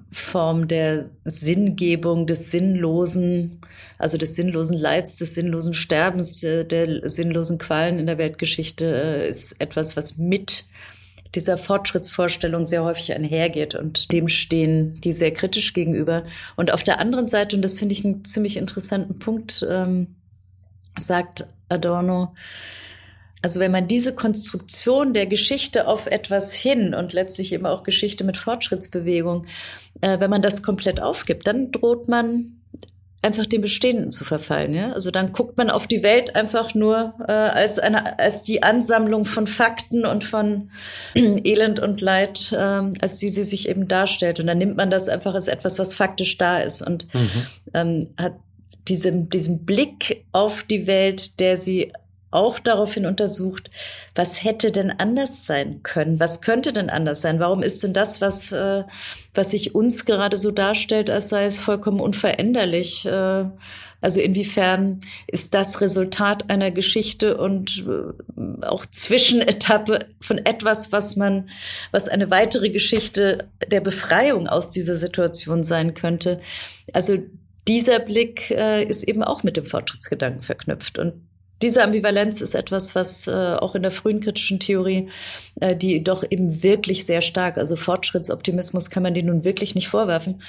Form der Sinngebung, des Sinnlosen, also des sinnlosen Leids, des sinnlosen Sterbens, äh, der sinnlosen Qualen in der Weltgeschichte ist etwas, was mit dieser Fortschrittsvorstellung sehr häufig einhergeht und dem stehen die sehr kritisch gegenüber. Und auf der anderen Seite, und das finde ich einen ziemlich interessanten Punkt, ähm, sagt Adorno, also wenn man diese Konstruktion der Geschichte auf etwas hin und letztlich eben auch Geschichte mit Fortschrittsbewegung, äh, wenn man das komplett aufgibt, dann droht man einfach dem Bestehenden zu verfallen. Ja? Also dann guckt man auf die Welt einfach nur äh, als eine, als die Ansammlung von Fakten und von Elend und Leid, äh, als die sie sich eben darstellt. Und dann nimmt man das einfach als etwas, was faktisch da ist und mhm. ähm, hat diesen, diesen Blick auf die Welt, der sie auch daraufhin untersucht, was hätte denn anders sein können? Was könnte denn anders sein? Warum ist denn das, was, äh, was sich uns gerade so darstellt, als sei es vollkommen unveränderlich? Äh, also inwiefern ist das Resultat einer Geschichte und äh, auch Zwischenetappe von etwas, was man, was eine weitere Geschichte der Befreiung aus dieser Situation sein könnte? Also dieser Blick äh, ist eben auch mit dem Fortschrittsgedanken verknüpft und diese Ambivalenz ist etwas, was äh, auch in der frühen kritischen Theorie, äh, die doch eben wirklich sehr stark, also Fortschrittsoptimismus kann man den nun wirklich nicht vorwerfen.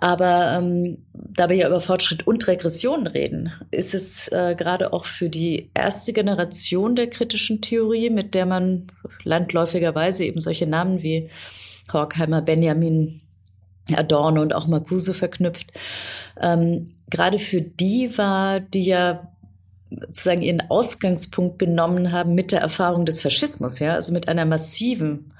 Aber ähm, da wir ja über Fortschritt und Regression reden, ist es äh, gerade auch für die erste Generation der kritischen Theorie, mit der man landläufigerweise eben solche Namen wie Horkheimer, Benjamin, Adorno und auch Marcuse verknüpft. Ähm, gerade für die war, die ja sozusagen ihren Ausgangspunkt genommen haben mit der Erfahrung des Faschismus, ja, also mit einer massiven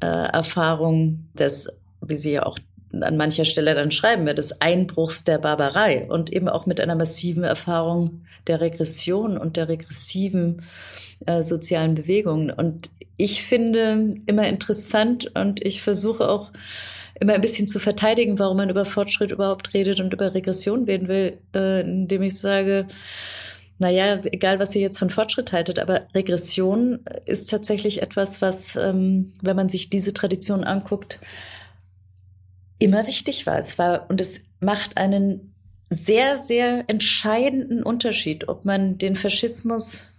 äh, Erfahrung des, wie Sie ja auch an mancher Stelle dann schreiben, ja, des Einbruchs der Barbarei und eben auch mit einer massiven Erfahrung der Regression und der regressiven äh, sozialen Bewegungen. Und ich finde immer interessant und ich versuche auch immer ein bisschen zu verteidigen, warum man über Fortschritt überhaupt redet und über Regression reden will, äh, indem ich sage, naja, egal was ihr jetzt von Fortschritt haltet, aber Regression ist tatsächlich etwas, was, ähm, wenn man sich diese Tradition anguckt, immer wichtig war. Es war, und es macht einen sehr, sehr entscheidenden Unterschied, ob man den Faschismus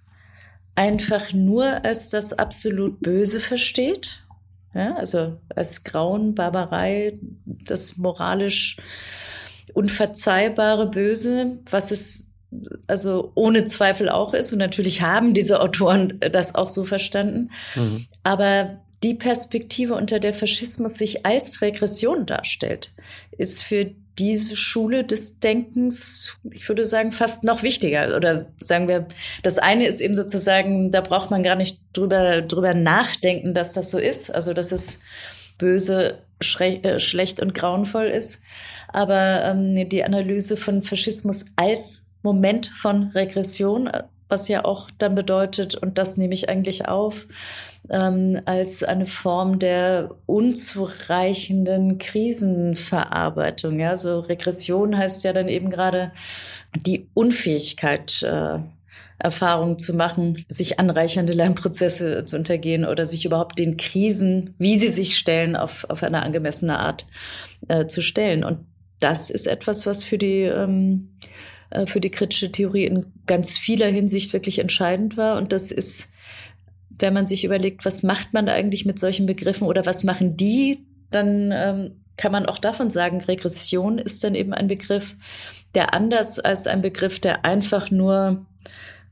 einfach nur als das absolut Böse versteht, ja, also als Grauen, Barbarei, das moralisch unverzeihbare Böse, was es also ohne Zweifel auch ist. Und natürlich haben diese Autoren das auch so verstanden. Mhm. Aber die Perspektive, unter der Faschismus sich als Regression darstellt, ist für diese Schule des Denkens, ich würde sagen, fast noch wichtiger. Oder sagen wir, das eine ist eben sozusagen, da braucht man gar nicht drüber, drüber nachdenken, dass das so ist. Also das ist böse, äh, schlecht und grauenvoll ist. Aber ähm, die Analyse von Faschismus als Moment von Regression, was ja auch dann bedeutet, und das nehme ich eigentlich auf, ähm, als eine Form der unzureichenden Krisenverarbeitung. Ja, so Regression heißt ja dann eben gerade die Unfähigkeit, äh, Erfahrungen zu machen, sich anreichernde Lernprozesse zu untergehen oder sich überhaupt den Krisen, wie sie sich stellen, auf, auf eine angemessene Art äh, zu stellen. Und das ist etwas, was für die ähm, äh, für die kritische Theorie in ganz vieler Hinsicht wirklich entscheidend war. Und das ist, wenn man sich überlegt, was macht man eigentlich mit solchen Begriffen oder was machen die, dann ähm, kann man auch davon sagen, Regression ist dann eben ein Begriff, der anders als ein Begriff, der einfach nur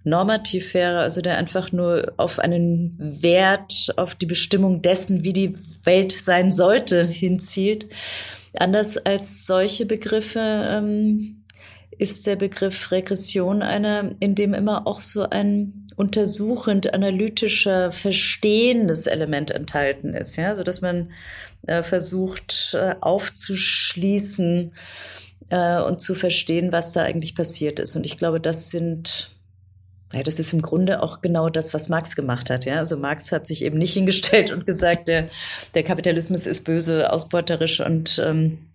normativ wäre, also der einfach nur auf einen Wert, auf die Bestimmung dessen, wie die Welt sein sollte, hinzielt. Anders als solche Begriffe ähm, ist der Begriff Regression einer, in dem immer auch so ein untersuchend analytischer, verstehendes Element enthalten ist, ja, so dass man äh, versucht äh, aufzuschließen äh, und zu verstehen, was da eigentlich passiert ist. Und ich glaube, das sind ja, das ist im Grunde auch genau das, was Marx gemacht hat. Ja, also Marx hat sich eben nicht hingestellt und gesagt, der, der Kapitalismus ist böse, ausbeuterisch und ähm,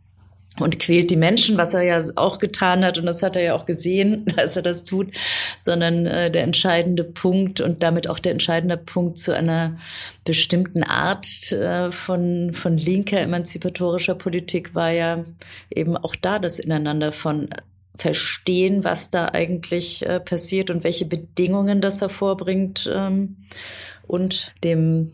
und quält die Menschen, was er ja auch getan hat und das hat er ja auch gesehen, dass er das tut, sondern äh, der entscheidende Punkt und damit auch der entscheidende Punkt zu einer bestimmten Art äh, von von linker emanzipatorischer Politik war ja eben auch da das Ineinander von verstehen, was da eigentlich äh, passiert und welche Bedingungen das hervorbringt ähm, und dem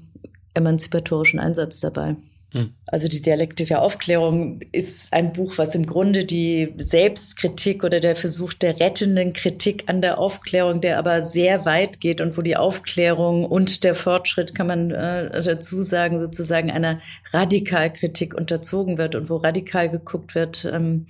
emanzipatorischen Einsatz dabei. Hm. Also die Dialektik der Aufklärung ist ein Buch, was im Grunde die Selbstkritik oder der Versuch der rettenden Kritik an der Aufklärung, der aber sehr weit geht und wo die Aufklärung und der Fortschritt, kann man äh, dazu sagen, sozusagen einer Radikalkritik unterzogen wird und wo radikal geguckt wird, ähm,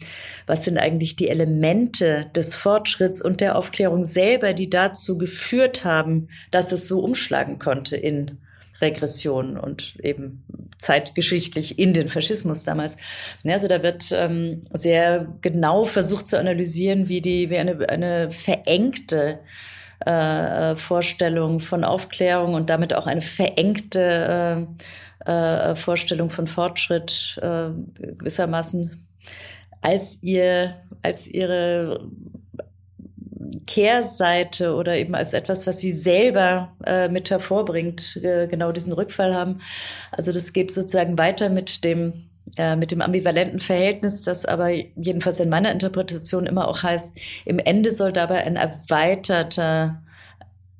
was sind eigentlich die Elemente des Fortschritts und der Aufklärung selber, die dazu geführt haben, dass es so umschlagen konnte in Regression und eben zeitgeschichtlich in den Faschismus damals. Also da wird ähm, sehr genau versucht zu analysieren, wie die wie eine, eine verengte äh, Vorstellung von Aufklärung und damit auch eine verengte äh, äh, Vorstellung von Fortschritt äh, gewissermaßen als ihr als ihre Kehrseite oder eben als etwas, was sie selber äh, mit hervorbringt, äh, genau diesen Rückfall haben. Also das geht sozusagen weiter mit dem äh, mit dem ambivalenten Verhältnis, das aber jedenfalls in meiner Interpretation immer auch heißt, im Ende soll dabei ein erweiterter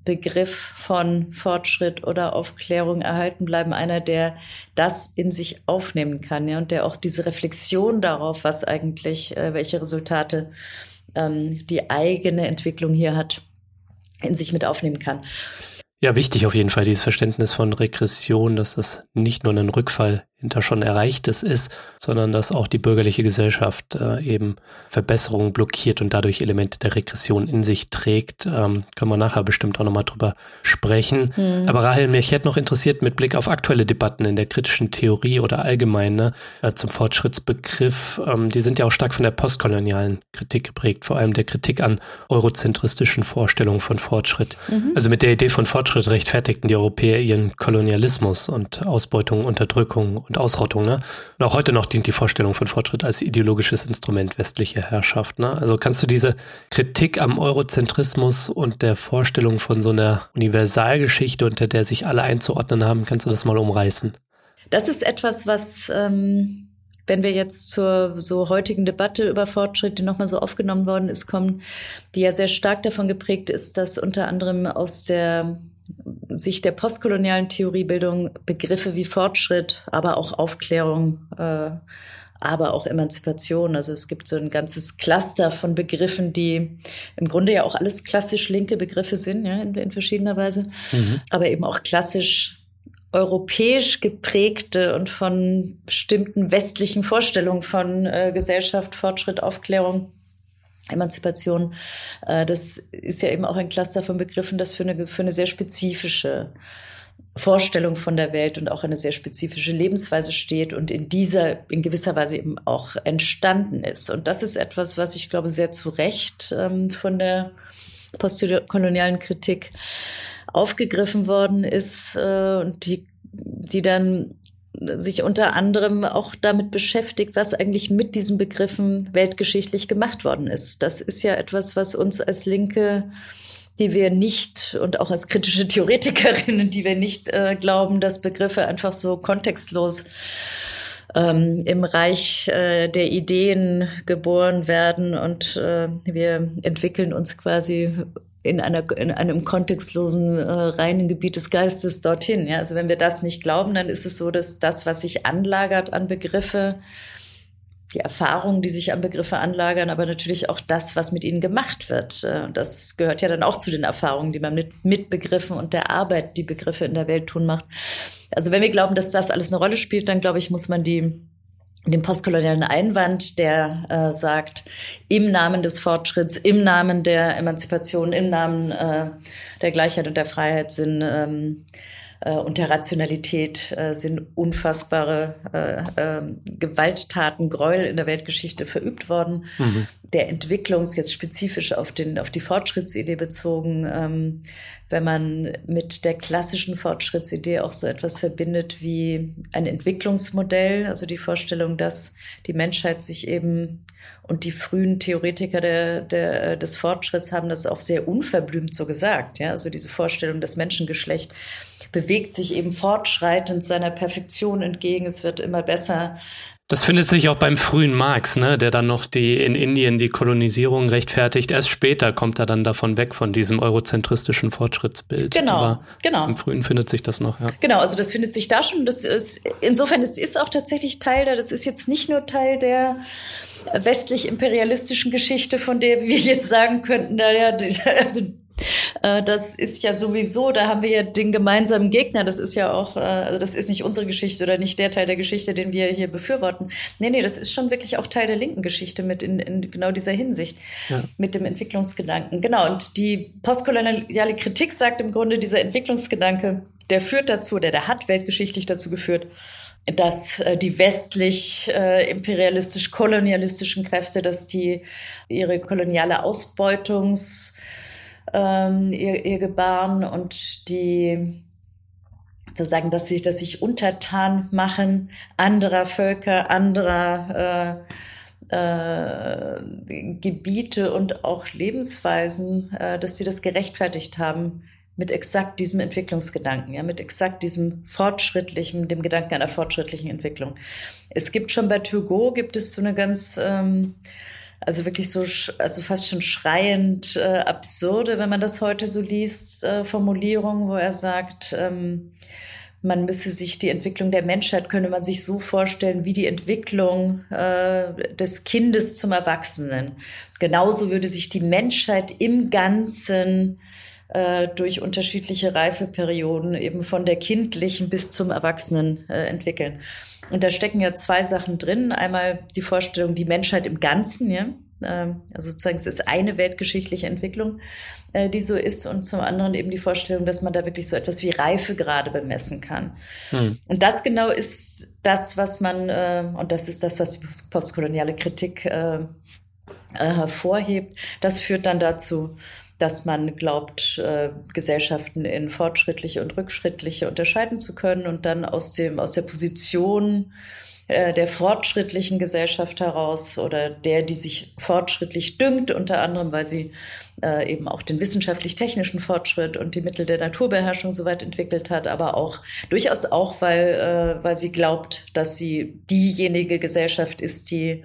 Begriff von Fortschritt oder Aufklärung erhalten bleiben, einer, der das in sich aufnehmen kann, ja, und der auch diese Reflexion darauf, was eigentlich, äh, welche Resultate ähm, die eigene Entwicklung hier hat, in sich mit aufnehmen kann. Ja, wichtig auf jeden Fall dieses Verständnis von Regression, dass das nicht nur ein Rückfall hinter schon Erreichtes ist, sondern dass auch die bürgerliche Gesellschaft äh, eben Verbesserungen blockiert und dadurch Elemente der Regression in sich trägt. Ähm, können wir nachher bestimmt auch nochmal drüber sprechen. Mhm. Aber Rahel, mich hätte noch interessiert mit Blick auf aktuelle Debatten in der kritischen Theorie oder allgemein ne, äh, zum Fortschrittsbegriff. Ähm, die sind ja auch stark von der postkolonialen Kritik geprägt, vor allem der Kritik an eurozentristischen Vorstellungen von Fortschritt. Mhm. Also mit der Idee von Fortschritt rechtfertigten die Europäer ihren Kolonialismus und Ausbeutung, Unterdrückung und Ausrottung. Ne? Und auch heute noch dient die Vorstellung von Fortschritt als ideologisches Instrument westlicher Herrschaft. Ne? Also kannst du diese Kritik am Eurozentrismus und der Vorstellung von so einer Universalgeschichte, unter der sich alle einzuordnen haben, kannst du das mal umreißen? Das ist etwas, was ähm wenn wir jetzt zur so heutigen Debatte über Fortschritt, die nochmal so aufgenommen worden ist, kommen, die ja sehr stark davon geprägt ist, dass unter anderem aus der Sicht der postkolonialen Theoriebildung Begriffe wie Fortschritt, aber auch Aufklärung, äh, aber auch Emanzipation. Also es gibt so ein ganzes Cluster von Begriffen, die im Grunde ja auch alles klassisch linke Begriffe sind, ja, in, in verschiedener Weise, mhm. aber eben auch klassisch europäisch geprägte und von bestimmten westlichen Vorstellungen von äh, Gesellschaft, Fortschritt, Aufklärung Emanzipation, äh, das ist ja eben auch ein Cluster von Begriffen, das für eine, für eine sehr spezifische Vorstellung von der Welt und auch eine sehr spezifische Lebensweise steht und in dieser in gewisser Weise eben auch entstanden ist. Und das ist etwas, was ich glaube sehr zu Recht ähm, von der postkolonialen Kritik aufgegriffen worden ist äh, und die, die dann sich unter anderem auch damit beschäftigt, was eigentlich mit diesen Begriffen weltgeschichtlich gemacht worden ist. Das ist ja etwas, was uns als Linke, die wir nicht und auch als kritische Theoretikerinnen, die wir nicht äh, glauben, dass Begriffe einfach so kontextlos ähm, im Reich äh, der Ideen geboren werden und äh, wir entwickeln uns quasi in, einer, in einem kontextlosen, äh, reinen Gebiet des Geistes dorthin. Ja? Also wenn wir das nicht glauben, dann ist es so, dass das, was sich anlagert an Begriffe, die Erfahrungen, die sich an Begriffe anlagern, aber natürlich auch das, was mit ihnen gemacht wird. Äh, das gehört ja dann auch zu den Erfahrungen, die man mit, mit Begriffen und der Arbeit, die Begriffe in der Welt tun macht. Also wenn wir glauben, dass das alles eine Rolle spielt, dann glaube ich, muss man die den postkolonialen Einwand, der äh, sagt, im Namen des Fortschritts, im Namen der Emanzipation, im Namen äh, der Gleichheit und der Freiheit sind ähm, äh, und der Rationalität äh, sind unfassbare äh, äh, Gewalttaten, Gräuel in der Weltgeschichte verübt worden. Mhm. Der Entwicklungs jetzt spezifisch auf den auf die Fortschrittsidee bezogen, ähm, wenn man mit der klassischen Fortschrittsidee auch so etwas verbindet wie ein Entwicklungsmodell, also die Vorstellung, dass die Menschheit sich eben und die frühen Theoretiker der, der, des Fortschritts haben das auch sehr unverblümt so gesagt. Ja, also diese Vorstellung, das Menschengeschlecht bewegt sich eben fortschreitend seiner Perfektion entgegen. Es wird immer besser. Das findet sich auch beim frühen Marx, ne, der dann noch die in Indien die Kolonisierung rechtfertigt. Erst später kommt er dann davon weg von diesem eurozentristischen Fortschrittsbild. Genau, Aber genau. Im frühen findet sich das noch, ja. Genau, also das findet sich da schon. Das ist insofern es ist auch tatsächlich Teil der. Das ist jetzt nicht nur Teil der westlich-imperialistischen Geschichte, von der wir jetzt sagen könnten, naja, also äh, das ist ja sowieso, da haben wir ja den gemeinsamen Gegner. Das ist ja auch, äh, also das ist nicht unsere Geschichte oder nicht der Teil der Geschichte, den wir hier befürworten. Nee, nee, das ist schon wirklich auch Teil der linken Geschichte mit in, in genau dieser Hinsicht, ja. mit dem Entwicklungsgedanken. Genau, und die postkoloniale Kritik sagt im Grunde, dieser Entwicklungsgedanke, der führt dazu, der, der hat weltgeschichtlich dazu geführt, dass äh, die westlich äh, imperialistisch-kolonialistischen Kräfte, dass die ihre koloniale Ausbeutungs ähm, ihr, ihr Gebaren und die sozusagen, dass sie, dass sich untertan machen anderer Völker, anderer äh, äh, Gebiete und auch Lebensweisen, äh, dass sie das gerechtfertigt haben mit exakt diesem Entwicklungsgedanken, ja, mit exakt diesem fortschrittlichen, dem Gedanken einer fortschrittlichen Entwicklung. Es gibt schon bei Turgot gibt es so eine ganz ähm, also wirklich so, also fast schon schreiend äh, absurde, wenn man das heute so liest, äh, Formulierung, wo er sagt, ähm, man müsse sich die Entwicklung der Menschheit, könne man sich so vorstellen wie die Entwicklung äh, des Kindes zum Erwachsenen. Genauso würde sich die Menschheit im Ganzen äh, durch unterschiedliche Reifeperioden eben von der kindlichen bis zum Erwachsenen äh, entwickeln. Und da stecken ja zwei Sachen drin. Einmal die Vorstellung, die Menschheit im Ganzen, ja. Ähm, also sozusagen, es ist eine weltgeschichtliche Entwicklung, äh, die so ist. Und zum anderen eben die Vorstellung, dass man da wirklich so etwas wie Reifegrade bemessen kann. Hm. Und das genau ist das, was man, äh, und das ist das, was die postkoloniale Kritik hervorhebt. Das führt dann dazu, dass man glaubt, äh, Gesellschaften in fortschrittliche und rückschrittliche unterscheiden zu können und dann aus dem aus der Position äh, der fortschrittlichen Gesellschaft heraus oder der, die sich fortschrittlich dünkt, unter anderem, weil sie äh, eben auch den wissenschaftlich-technischen Fortschritt und die Mittel der Naturbeherrschung soweit entwickelt hat, aber auch durchaus auch, weil, äh, weil sie glaubt, dass sie diejenige Gesellschaft ist, die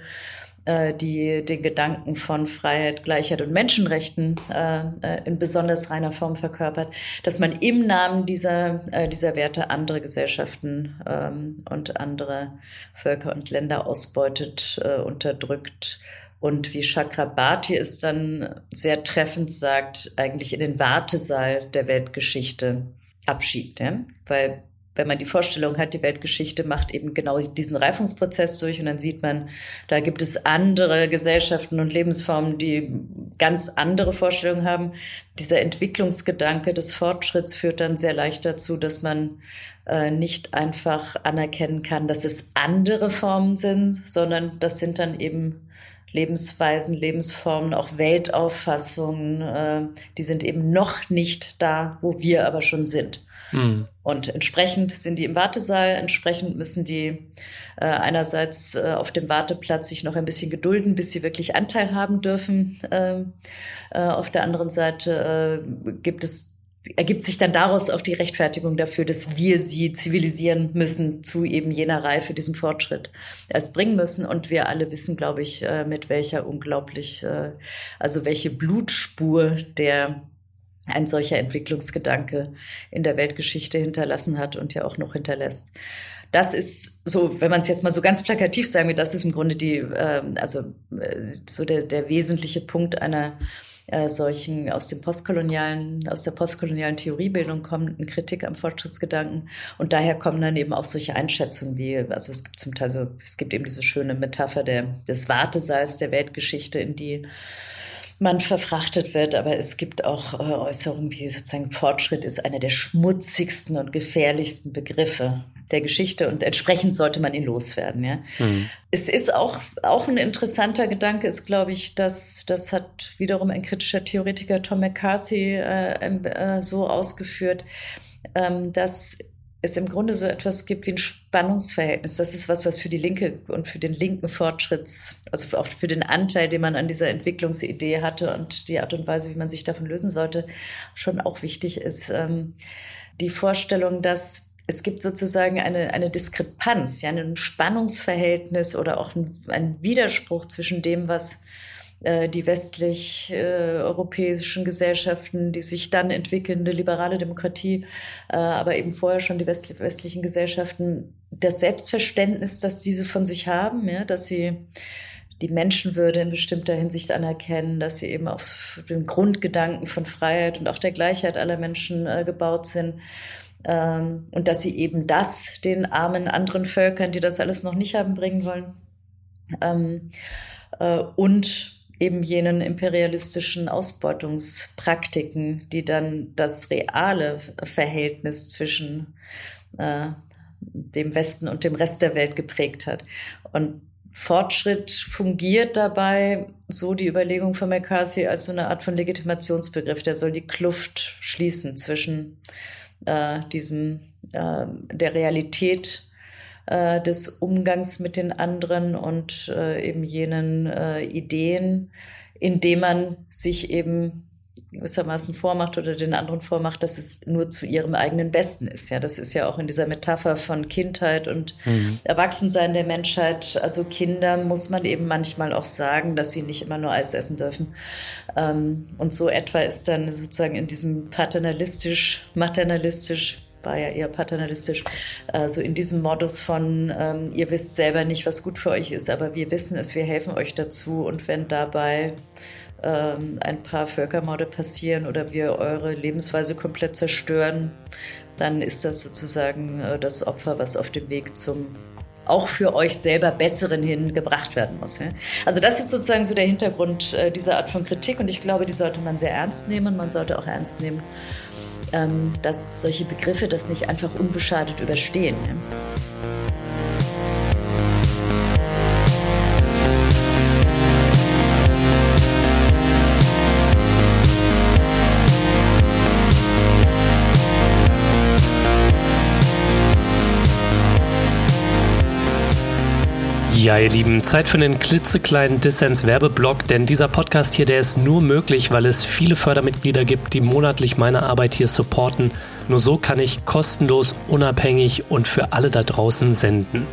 äh, die den Gedanken von Freiheit, Gleichheit und Menschenrechten äh, äh, in besonders reiner Form verkörpert, dass man im Namen dieser, äh, dieser Werte andere Gesellschaften ähm, und andere Völker und Länder ausbeutet, äh, unterdrückt und wie Chakrabarti es dann sehr treffend sagt, eigentlich in den Wartesaal der Weltgeschichte abschiebt. Ja? Weil wenn man die Vorstellung hat, die Weltgeschichte macht eben genau diesen Reifungsprozess durch und dann sieht man, da gibt es andere Gesellschaften und Lebensformen, die ganz andere Vorstellungen haben. Dieser Entwicklungsgedanke des Fortschritts führt dann sehr leicht dazu, dass man äh, nicht einfach anerkennen kann, dass es andere Formen sind, sondern das sind dann eben Lebensweisen, Lebensformen, auch Weltauffassungen, äh, die sind eben noch nicht da, wo wir aber schon sind. Mhm. Und entsprechend sind die im Wartesaal, entsprechend müssen die äh, einerseits äh, auf dem Warteplatz sich noch ein bisschen gedulden, bis sie wirklich Anteil haben dürfen. Ähm, äh, auf der anderen Seite äh, gibt es ergibt sich dann daraus auch die Rechtfertigung dafür, dass wir sie zivilisieren müssen zu eben jener Reife, diesem Fortschritt erst bringen müssen. Und wir alle wissen, glaube ich, äh, mit welcher unglaublich, äh, also welche Blutspur der ein solcher Entwicklungsgedanke in der Weltgeschichte hinterlassen hat und ja auch noch hinterlässt. Das ist so, wenn man es jetzt mal so ganz plakativ sagen will, das ist im Grunde die, ähm, also so der, der wesentliche Punkt einer äh, solchen aus dem postkolonialen, aus der postkolonialen Theoriebildung kommenden Kritik am Fortschrittsgedanken. Und daher kommen dann eben auch solche Einschätzungen wie, also es gibt zum Teil so, es gibt eben diese schöne Metapher der, des Wartesaals der Weltgeschichte, in die man verfrachtet wird, aber es gibt auch äh, Äußerungen wie sozusagen Fortschritt ist einer der schmutzigsten und gefährlichsten Begriffe der Geschichte und entsprechend sollte man ihn loswerden. Ja. Mhm. Es ist auch, auch ein interessanter Gedanke, ist, glaube ich, dass das hat wiederum ein kritischer Theoretiker Tom McCarthy äh, äh, so ausgeführt, ähm, dass es im Grunde so etwas gibt wie ein Spannungsverhältnis. Das ist was, was für die Linke und für den linken Fortschritts, also auch für den Anteil, den man an dieser Entwicklungsidee hatte und die Art und Weise, wie man sich davon lösen sollte, schon auch wichtig ist. Ähm, die Vorstellung, dass es gibt sozusagen eine, eine Diskrepanz, ja, ein Spannungsverhältnis oder auch ein, ein Widerspruch zwischen dem, was die westlich äh, europäischen Gesellschaften, die sich dann entwickelnde liberale Demokratie, äh, aber eben vorher schon die west westlichen Gesellschaften, das Selbstverständnis, dass diese von sich haben, ja, dass sie die Menschenwürde in bestimmter Hinsicht anerkennen, dass sie eben auf den Grundgedanken von Freiheit und auch der Gleichheit aller Menschen äh, gebaut sind ähm, und dass sie eben das den armen anderen Völkern, die das alles noch nicht haben, bringen wollen. Ähm, äh, und eben jenen imperialistischen Ausbeutungspraktiken, die dann das reale Verhältnis zwischen äh, dem Westen und dem Rest der Welt geprägt hat. Und Fortschritt fungiert dabei, so die Überlegung von McCarthy, als so eine Art von Legitimationsbegriff. Der soll die Kluft schließen zwischen äh, diesem, äh, der Realität äh, des Umgangs mit den anderen und äh, eben jenen äh, Ideen, indem man sich eben gewissermaßen vormacht oder den anderen vormacht, dass es nur zu ihrem eigenen Besten ist. Ja, das ist ja auch in dieser Metapher von Kindheit und mhm. Erwachsensein der Menschheit. Also Kinder muss man eben manchmal auch sagen, dass sie nicht immer nur Eis essen dürfen. Ähm, und so etwa ist dann sozusagen in diesem paternalistisch, maternalistisch war ja eher paternalistisch, also in diesem Modus von, ähm, ihr wisst selber nicht, was gut für euch ist, aber wir wissen es, wir helfen euch dazu und wenn dabei ähm, ein paar Völkermorde passieren oder wir eure Lebensweise komplett zerstören, dann ist das sozusagen äh, das Opfer, was auf dem Weg zum auch für euch selber besseren hin gebracht werden muss. Also das ist sozusagen so der Hintergrund äh, dieser Art von Kritik und ich glaube, die sollte man sehr ernst nehmen. Man sollte auch ernst nehmen, dass solche Begriffe das nicht einfach unbeschadet überstehen. Ja? Ihr Lieben, Zeit für einen klitzekleinen Dissens-Werbeblock, denn dieser Podcast hier, der ist nur möglich, weil es viele Fördermitglieder gibt, die monatlich meine Arbeit hier supporten. Nur so kann ich kostenlos, unabhängig und für alle da draußen senden.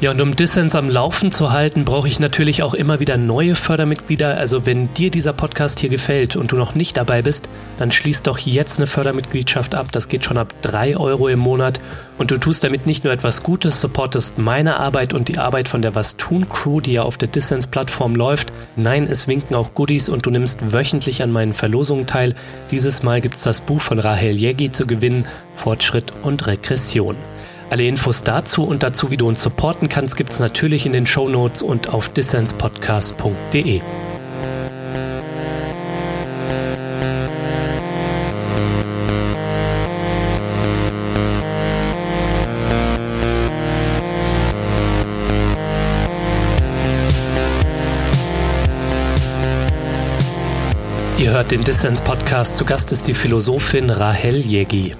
Ja, und um Dissens am Laufen zu halten, brauche ich natürlich auch immer wieder neue Fördermitglieder. Also wenn dir dieser Podcast hier gefällt und du noch nicht dabei bist, dann schließ doch jetzt eine Fördermitgliedschaft ab. Das geht schon ab 3 Euro im Monat. Und du tust damit nicht nur etwas Gutes, supportest meine Arbeit und die Arbeit von der Was tun Crew, die ja auf der Dissens-Plattform läuft. Nein, es winken auch Goodies und du nimmst wöchentlich an meinen Verlosungen teil. Dieses Mal gibt's das Buch von Rahel Jeggi zu gewinnen, Fortschritt und Regression. Alle Infos dazu und dazu, wie du uns supporten kannst, gibt es natürlich in den Show Notes und auf dissenspodcast.de. Ihr hört den Dissens-Podcast. Zu Gast ist die Philosophin Rahel Jegi.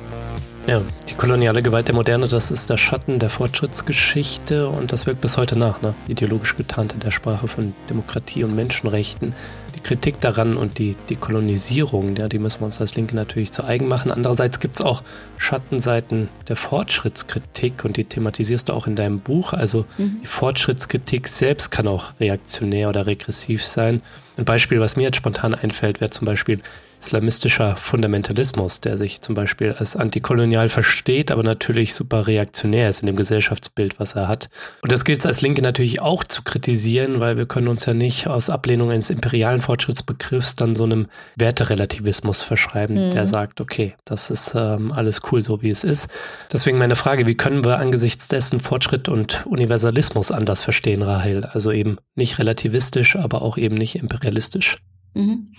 Ja, die koloniale Gewalt der Moderne, das ist der Schatten der Fortschrittsgeschichte und das wirkt bis heute nach, ne? ideologisch getarnt in der Sprache von Demokratie und Menschenrechten. Die Kritik daran und die, die Kolonisierung, ja, die müssen wir uns als Linke natürlich zu eigen machen. Andererseits gibt es auch Schattenseiten der Fortschrittskritik und die thematisierst du auch in deinem Buch. Also mhm. die Fortschrittskritik selbst kann auch reaktionär oder regressiv sein. Ein Beispiel, was mir jetzt spontan einfällt, wäre zum Beispiel islamistischer Fundamentalismus, der sich zum Beispiel als antikolonial versteht, aber natürlich super reaktionär ist in dem Gesellschaftsbild, was er hat. Und das gilt es als Linke natürlich auch zu kritisieren, weil wir können uns ja nicht aus Ablehnung eines imperialen Fortschrittsbegriffs dann so einem Werterelativismus verschreiben, mhm. der sagt, okay, das ist ähm, alles cool, so wie es ist. Deswegen meine Frage, wie können wir angesichts dessen Fortschritt und Universalismus anders verstehen, Rahel? Also eben nicht relativistisch, aber auch eben nicht imperialistisch. Mhm.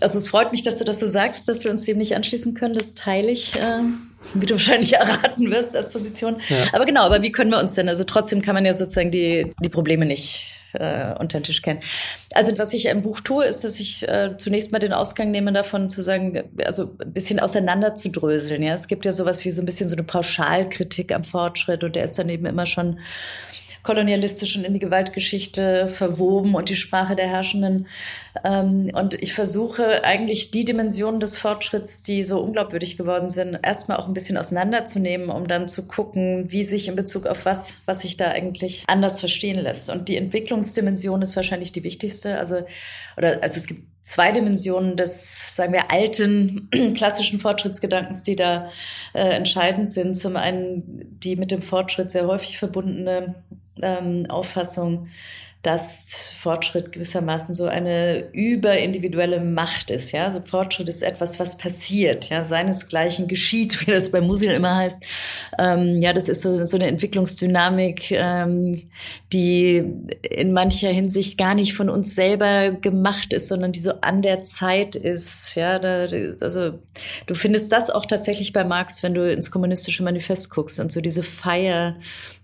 Also es freut mich, dass du das so sagst, dass wir uns dem nicht anschließen können. Das teile ich, äh, wie du wahrscheinlich erraten wirst als Position. Ja. Aber genau, aber wie können wir uns denn? Also trotzdem kann man ja sozusagen die, die Probleme nicht äh, unter den Tisch kennen. Also was ich im Buch tue, ist, dass ich äh, zunächst mal den Ausgang nehme davon zu sagen, also ein bisschen auseinander zu dröseln. Ja, es gibt ja sowas wie so ein bisschen so eine Pauschalkritik am Fortschritt und der ist dann eben immer schon kolonialistisch und in die Gewaltgeschichte verwoben und die Sprache der Herrschenden. Ähm, und ich versuche eigentlich die Dimensionen des Fortschritts, die so unglaubwürdig geworden sind, erstmal auch ein bisschen auseinanderzunehmen, um dann zu gucken, wie sich in Bezug auf was, was sich da eigentlich anders verstehen lässt. Und die Entwicklungsdimension ist wahrscheinlich die wichtigste. Also, oder, also es gibt zwei Dimensionen des, sagen wir, alten klassischen Fortschrittsgedankens, die da äh, entscheidend sind. Zum einen die mit dem Fortschritt sehr häufig verbundene ähm, Auffassung, dass Fortschritt gewissermaßen so eine überindividuelle Macht ist. Ja, so Fortschritt ist etwas, was passiert. Ja, seinesgleichen geschieht, wie das bei Musil immer heißt. Ähm, ja, das ist so, so eine Entwicklungsdynamik, ähm, die in mancher Hinsicht gar nicht von uns selber gemacht ist, sondern die so an der Zeit ist. Ja, da, also du findest das auch tatsächlich bei Marx, wenn du ins kommunistische Manifest guckst und so diese Feier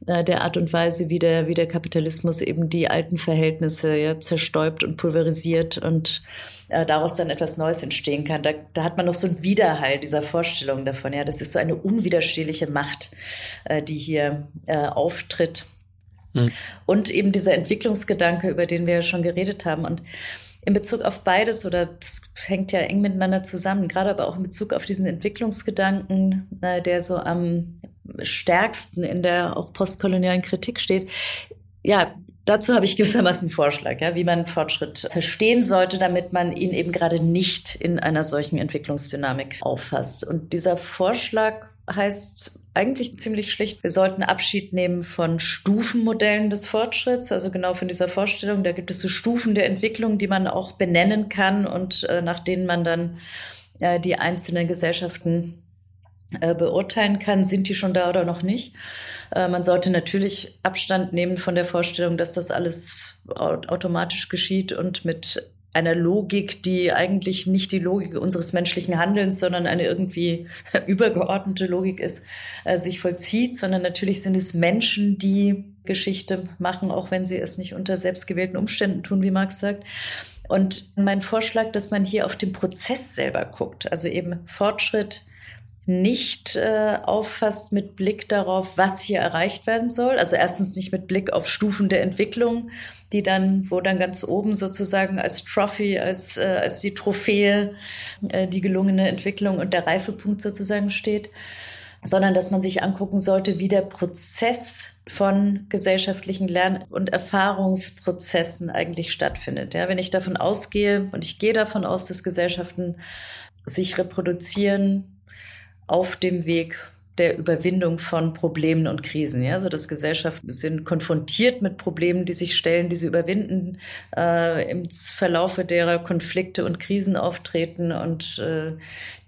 äh, der Art und Weise, wie der, wie der Kapitalismus eben die alten Verhältnisse ja, zerstäubt und pulverisiert und äh, daraus dann etwas Neues entstehen kann. Da, da hat man noch so einen Widerhall dieser Vorstellung davon. Ja, das ist so eine unwiderstehliche Macht, äh, die hier äh, auftritt. Mhm. Und eben dieser Entwicklungsgedanke, über den wir ja schon geredet haben. Und in Bezug auf beides, oder es hängt ja eng miteinander zusammen, gerade aber auch in Bezug auf diesen Entwicklungsgedanken, äh, der so am stärksten in der auch postkolonialen Kritik steht. Ja, dazu habe ich gewissermaßen einen Vorschlag, ja, wie man Fortschritt verstehen sollte, damit man ihn eben gerade nicht in einer solchen Entwicklungsdynamik auffasst. Und dieser Vorschlag heißt eigentlich ziemlich schlicht, wir sollten Abschied nehmen von Stufenmodellen des Fortschritts, also genau von dieser Vorstellung, da gibt es so Stufen der Entwicklung, die man auch benennen kann und äh, nach denen man dann äh, die einzelnen Gesellschaften beurteilen kann, sind die schon da oder noch nicht. Äh, man sollte natürlich Abstand nehmen von der Vorstellung, dass das alles automatisch geschieht und mit einer Logik, die eigentlich nicht die Logik unseres menschlichen Handelns, sondern eine irgendwie übergeordnete Logik ist, äh, sich vollzieht, sondern natürlich sind es Menschen, die Geschichte machen, auch wenn sie es nicht unter selbstgewählten Umständen tun, wie Marx sagt. Und mein Vorschlag, dass man hier auf den Prozess selber guckt, also eben Fortschritt, nicht äh, auffasst mit Blick darauf, was hier erreicht werden soll. Also erstens nicht mit Blick auf Stufen der Entwicklung, die dann, wo dann ganz oben sozusagen als Trophy, als, äh, als die Trophäe äh, die gelungene Entwicklung und der Reifepunkt sozusagen steht, sondern dass man sich angucken sollte, wie der Prozess von gesellschaftlichen Lern- und Erfahrungsprozessen eigentlich stattfindet. Ja, wenn ich davon ausgehe, und ich gehe davon aus, dass Gesellschaften sich reproduzieren, auf dem Weg der Überwindung von Problemen und Krisen. Ja, also dass Gesellschaften sind konfrontiert mit Problemen, die sich stellen, die sie überwinden, äh, im Verlaufe derer Konflikte und Krisen auftreten und äh,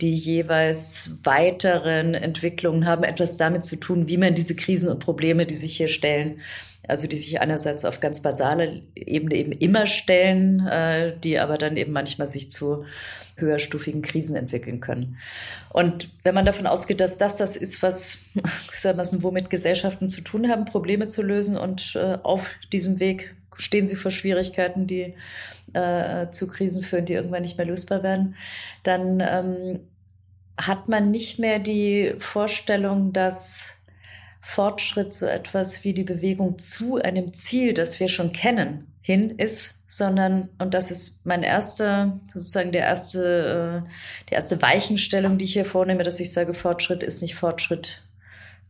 die jeweils weiteren Entwicklungen haben etwas damit zu tun, wie man diese Krisen und Probleme, die sich hier stellen, also die sich einerseits auf ganz basale Ebene eben immer stellen, äh, die aber dann eben manchmal sich zu höherstufigen Krisen entwickeln können. Und wenn man davon ausgeht, dass das das ist, was, womit Gesellschaften zu tun haben, Probleme zu lösen und äh, auf diesem Weg stehen sie vor Schwierigkeiten, die äh, zu Krisen führen, die irgendwann nicht mehr lösbar werden, dann ähm, hat man nicht mehr die Vorstellung, dass Fortschritt so etwas wie die Bewegung zu einem Ziel, das wir schon kennen, hin ist, sondern, und das ist mein erster, sozusagen der erste, äh, die erste Weichenstellung, die ich hier vornehme, dass ich sage, Fortschritt ist nicht Fortschritt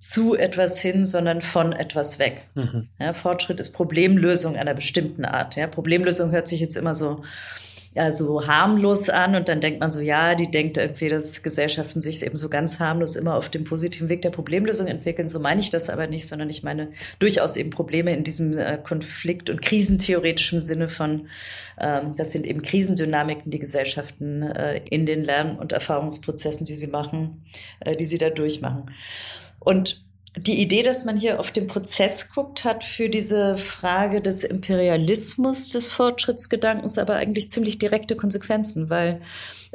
zu etwas hin, sondern von etwas weg. Mhm. Ja, Fortschritt ist Problemlösung einer bestimmten Art. Ja, Problemlösung hört sich jetzt immer so also harmlos an und dann denkt man so, ja, die denkt irgendwie, dass Gesellschaften sich eben so ganz harmlos immer auf dem positiven Weg der Problemlösung entwickeln. So meine ich das aber nicht, sondern ich meine durchaus eben Probleme in diesem äh, Konflikt- und krisentheoretischen Sinne von, ähm, das sind eben Krisendynamiken, die Gesellschaften äh, in den Lern- und Erfahrungsprozessen, die sie machen, äh, die sie da durchmachen. Und die Idee, dass man hier auf den Prozess guckt, hat für diese Frage des Imperialismus des Fortschrittsgedankens aber eigentlich ziemlich direkte Konsequenzen, weil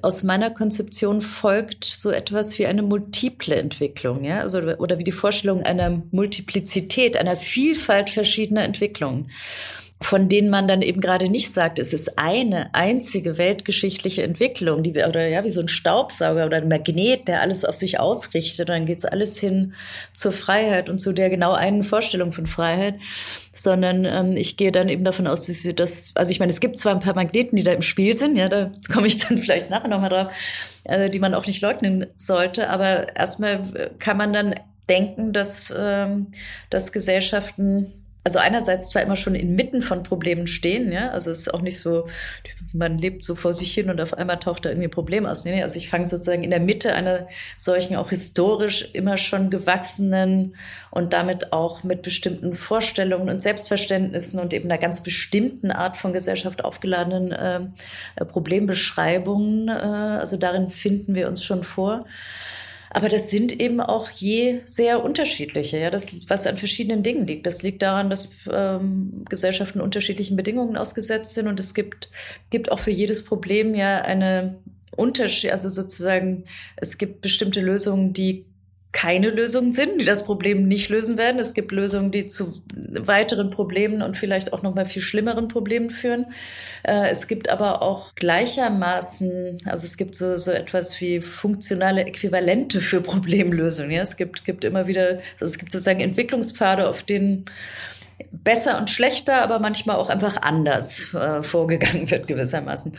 aus meiner Konzeption folgt so etwas wie eine multiple Entwicklung, ja, also, oder wie die Vorstellung einer Multiplizität, einer Vielfalt verschiedener Entwicklungen von denen man dann eben gerade nicht sagt, es ist eine einzige weltgeschichtliche Entwicklung, die wir, oder ja, wie so ein Staubsauger oder ein Magnet, der alles auf sich ausrichtet, und dann geht's alles hin zur Freiheit und zu der genau einen Vorstellung von Freiheit, sondern ähm, ich gehe dann eben davon aus, dass sie das, also ich meine, es gibt zwar ein paar Magneten, die da im Spiel sind, ja, da komme ich dann vielleicht nachher nochmal drauf, äh, die man auch nicht leugnen sollte, aber erstmal kann man dann denken, dass, ähm, dass Gesellschaften also einerseits zwar immer schon inmitten von Problemen stehen, ja, also es ist auch nicht so, man lebt so vor sich hin und auf einmal taucht da irgendwie ein Problem aus. Nee, also ich fange sozusagen in der Mitte einer solchen auch historisch immer schon gewachsenen und damit auch mit bestimmten Vorstellungen und Selbstverständnissen und eben einer ganz bestimmten Art von Gesellschaft aufgeladenen äh, Problembeschreibungen. Äh, also darin finden wir uns schon vor. Aber das sind eben auch je sehr unterschiedliche, ja, das, was an verschiedenen Dingen liegt. Das liegt daran, dass ähm, Gesellschaften unterschiedlichen Bedingungen ausgesetzt sind und es gibt, gibt auch für jedes Problem ja eine Unterschied, also sozusagen, es gibt bestimmte Lösungen, die keine Lösungen sind, die das Problem nicht lösen werden. Es gibt Lösungen, die zu weiteren Problemen und vielleicht auch noch mal viel schlimmeren Problemen führen. Äh, es gibt aber auch gleichermaßen, also es gibt so, so etwas wie funktionale Äquivalente für Problemlösungen. Ja, es gibt, gibt immer wieder, also es gibt sozusagen Entwicklungspfade, auf denen besser und schlechter, aber manchmal auch einfach anders äh, vorgegangen wird gewissermaßen.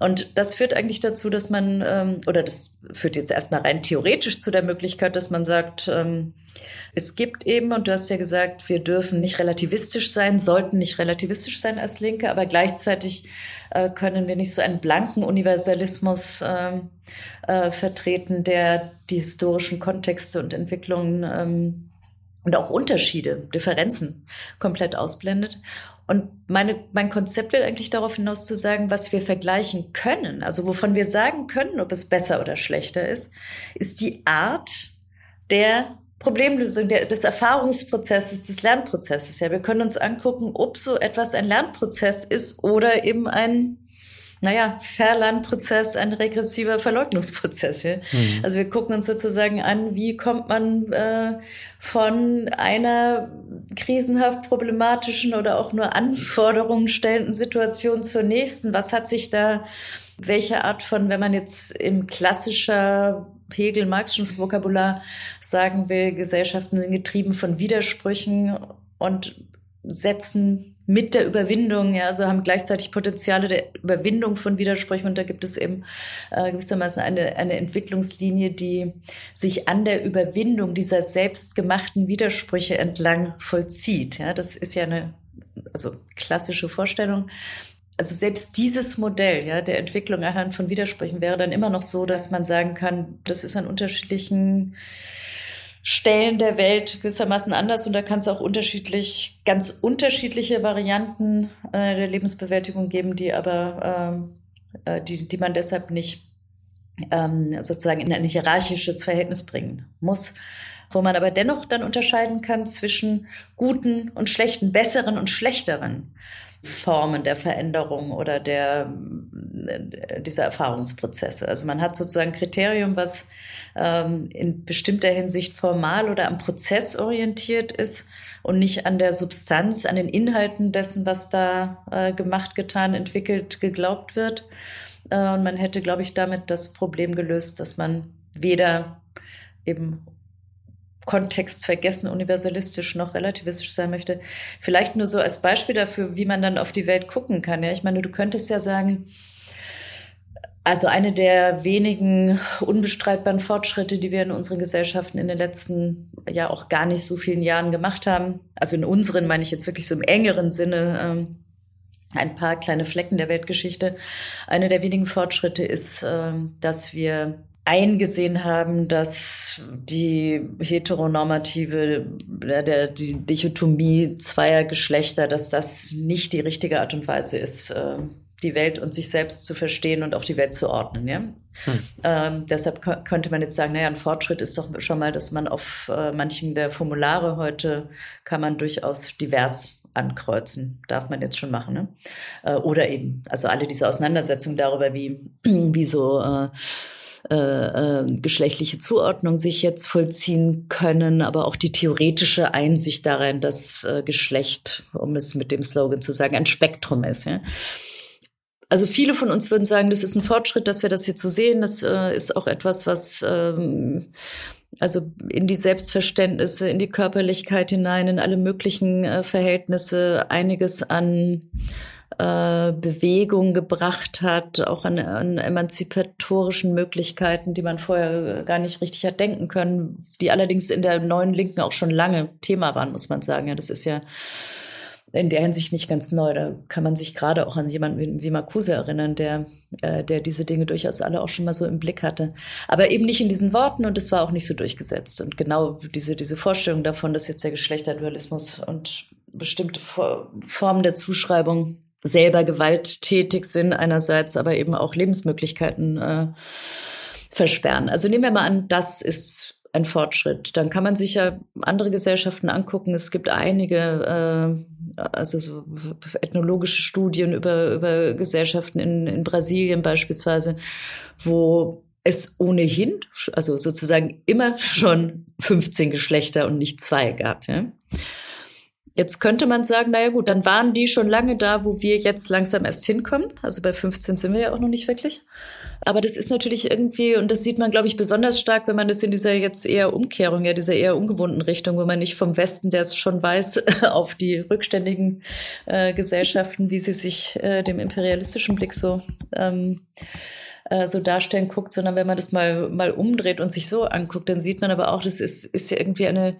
Und das führt eigentlich dazu, dass man, ähm, oder das führt jetzt erstmal rein theoretisch zu der Möglichkeit, dass man sagt, ähm, es gibt eben, und du hast ja gesagt, wir dürfen nicht relativistisch sein, sollten nicht relativistisch sein als Linke, aber gleichzeitig äh, können wir nicht so einen blanken Universalismus äh, äh, vertreten, der die historischen Kontexte und Entwicklungen ähm, und auch Unterschiede, Differenzen komplett ausblendet. Und meine, mein Konzept will eigentlich darauf hinaus zu sagen, was wir vergleichen können, also wovon wir sagen können, ob es besser oder schlechter ist, ist die Art der Problemlösung, der, des Erfahrungsprozesses, des Lernprozesses. Ja, wir können uns angucken, ob so etwas ein Lernprozess ist oder eben ein naja, Verlernprozess, ein regressiver Verleugnungsprozess. Ja? Mhm. Also wir gucken uns sozusagen an, wie kommt man äh, von einer krisenhaft problematischen oder auch nur Anforderungen stellenden Situation zur nächsten. Was hat sich da, welche Art von, wenn man jetzt im klassischer Hegel-Marxischen Vokabular sagen will, Gesellschaften sind getrieben von Widersprüchen und setzen mit der Überwindung, ja, also haben gleichzeitig Potenziale der Überwindung von Widersprüchen und da gibt es eben äh, gewissermaßen eine, eine Entwicklungslinie, die sich an der Überwindung dieser selbstgemachten Widersprüche entlang vollzieht. Ja, das ist ja eine also klassische Vorstellung. Also selbst dieses Modell ja, der Entwicklung anhand von Widersprüchen wäre dann immer noch so, dass man sagen kann, das ist an unterschiedlichen Stellen der Welt gewissermaßen anders und da kann es auch unterschiedlich, ganz unterschiedliche Varianten äh, der Lebensbewältigung geben, die aber ähm, äh, die, die man deshalb nicht ähm, sozusagen in ein hierarchisches Verhältnis bringen muss, wo man aber dennoch dann unterscheiden kann zwischen guten und schlechten, besseren und schlechteren Formen der Veränderung oder der, äh, dieser Erfahrungsprozesse. Also man hat sozusagen ein Kriterium, was ähm, in bestimmter Hinsicht formal oder am Prozess orientiert ist und nicht an der Substanz, an den Inhalten dessen, was da äh, gemacht, getan, entwickelt, geglaubt wird. Äh, und man hätte, glaube ich, damit das Problem gelöst, dass man weder eben Kontext vergessen, universalistisch noch relativistisch sein möchte. Vielleicht nur so als Beispiel dafür, wie man dann auf die Welt gucken kann. Ja, ich meine, du könntest ja sagen, also eine der wenigen unbestreitbaren Fortschritte, die wir in unseren Gesellschaften in den letzten ja auch gar nicht so vielen Jahren gemacht haben. Also in unseren meine ich jetzt wirklich so im engeren Sinne. Ähm, ein paar kleine Flecken der Weltgeschichte. Eine der wenigen Fortschritte ist, äh, dass wir eingesehen haben, dass die heteronormative, der, die Dichotomie zweier Geschlechter, dass das nicht die richtige Art und Weise ist, äh, die Welt und sich selbst zu verstehen und auch die Welt zu ordnen. Ja? Hm. Ähm, deshalb könnte man jetzt sagen, naja, ein Fortschritt ist doch schon mal, dass man auf äh, manchen der Formulare heute kann man durchaus divers ankreuzen. Darf man jetzt schon machen. Ne? Äh, oder eben, also alle diese Auseinandersetzungen darüber, wie, wie so äh, äh, äh, geschlechtliche Zuordnung sich jetzt vollziehen können, aber auch die theoretische Einsicht darin, dass äh, Geschlecht, um es mit dem Slogan zu sagen, ein Spektrum ist. Ja? Also viele von uns würden sagen, das ist ein Fortschritt, dass wir das jetzt so sehen. Das äh, ist auch etwas, was ähm, also in die Selbstverständnisse, in die Körperlichkeit hinein, in alle möglichen äh, Verhältnisse einiges an äh, Bewegung gebracht hat, auch an, an emanzipatorischen Möglichkeiten, die man vorher gar nicht richtig hat denken können, die allerdings in der neuen Linken auch schon lange Thema waren, muss man sagen. Ja, das ist ja in der Hinsicht nicht ganz neu. Da kann man sich gerade auch an jemanden wie, wie Marcuse erinnern, der, äh, der diese Dinge durchaus alle auch schon mal so im Blick hatte. Aber eben nicht in diesen Worten und es war auch nicht so durchgesetzt. Und genau diese, diese Vorstellung davon, dass jetzt der Geschlechterdualismus und bestimmte Formen der Zuschreibung selber gewalttätig sind einerseits, aber eben auch Lebensmöglichkeiten äh, versperren. Also nehmen wir mal an, das ist ein Fortschritt. Dann kann man sich ja andere Gesellschaften angucken. Es gibt einige, äh, also so ethnologische Studien über, über Gesellschaften in, in Brasilien beispielsweise, wo es ohnehin, also sozusagen immer schon 15 Geschlechter und nicht zwei gab. Ja? Jetzt könnte man sagen, naja gut, dann waren die schon lange da, wo wir jetzt langsam erst hinkommen. Also bei 15 sind wir ja auch noch nicht wirklich. Aber das ist natürlich irgendwie, und das sieht man, glaube ich, besonders stark, wenn man das in dieser jetzt eher Umkehrung, ja, dieser eher ungewohnten Richtung, wo man nicht vom Westen, der es schon weiß, auf die rückständigen äh, Gesellschaften, wie sie sich äh, dem imperialistischen Blick so ähm, äh, so darstellen guckt, sondern wenn man das mal mal umdreht und sich so anguckt, dann sieht man aber auch, das ist ist ja irgendwie eine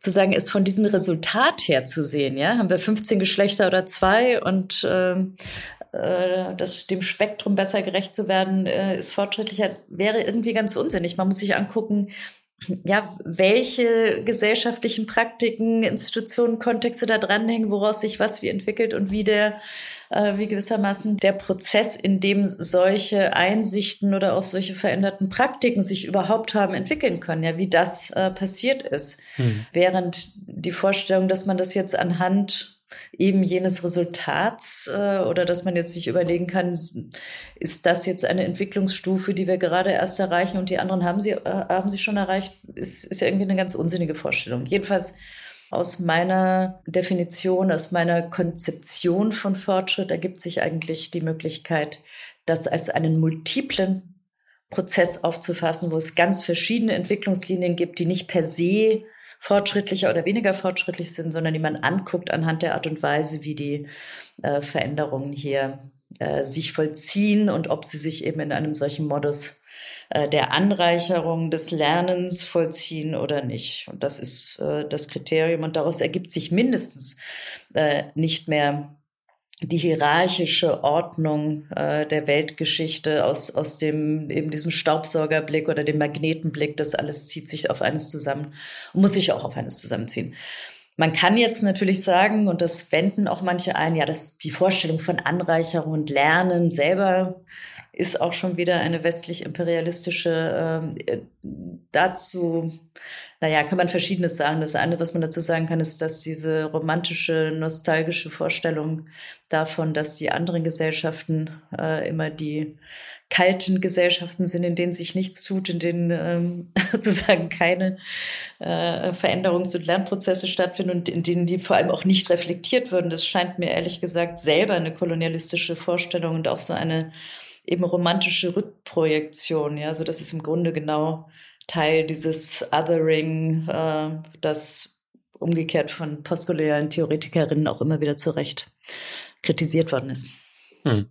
sozusagen ist von diesem Resultat her zu sehen, ja, haben wir 15 Geschlechter oder zwei und ähm, äh, das dem Spektrum besser gerecht zu werden, äh, ist fortschrittlicher, wäre irgendwie ganz unsinnig. Man muss sich angucken, ja, welche gesellschaftlichen Praktiken, Institutionen, Kontexte da dranhängen, woraus sich was wie entwickelt und wie der, äh, wie gewissermaßen der Prozess, in dem solche Einsichten oder auch solche veränderten Praktiken sich überhaupt haben entwickeln können, ja, wie das äh, passiert ist. Hm. Während die Vorstellung, dass man das jetzt anhand eben jenes Resultats äh, oder dass man jetzt sich überlegen kann, ist das jetzt eine Entwicklungsstufe, die wir gerade erst erreichen und die anderen haben sie, äh, haben sie schon erreicht, ist, ist ja irgendwie eine ganz unsinnige Vorstellung. Jedenfalls aus meiner Definition, aus meiner Konzeption von Fortschritt ergibt sich eigentlich die Möglichkeit, das als einen multiplen Prozess aufzufassen, wo es ganz verschiedene Entwicklungslinien gibt, die nicht per se fortschrittlicher oder weniger fortschrittlich sind, sondern die man anguckt anhand der Art und Weise, wie die äh, Veränderungen hier äh, sich vollziehen und ob sie sich eben in einem solchen Modus äh, der Anreicherung des Lernens vollziehen oder nicht. Und das ist äh, das Kriterium und daraus ergibt sich mindestens äh, nicht mehr die hierarchische Ordnung äh, der Weltgeschichte aus, aus dem, eben diesem Staubsaugerblick oder dem Magnetenblick, das alles zieht sich auf eines zusammen und muss sich auch auf eines zusammenziehen. Man kann jetzt natürlich sagen, und das wenden auch manche ein, ja, dass die Vorstellung von Anreicherung und Lernen selber ist auch schon wieder eine westlich-imperialistische äh, dazu naja, kann man Verschiedenes sagen. Das eine, was man dazu sagen kann, ist, dass diese romantische, nostalgische Vorstellung davon, dass die anderen Gesellschaften äh, immer die kalten Gesellschaften sind, in denen sich nichts tut, in denen ähm, sozusagen keine äh, Veränderungs- und Lernprozesse stattfinden und in denen die vor allem auch nicht reflektiert würden. Das scheint mir ehrlich gesagt selber eine kolonialistische Vorstellung und auch so eine eben romantische Rückprojektion. Ja, so das ist im Grunde genau Teil dieses Othering, äh, das umgekehrt von postkolonialen Theoretikerinnen auch immer wieder zu Recht kritisiert worden ist. Hm.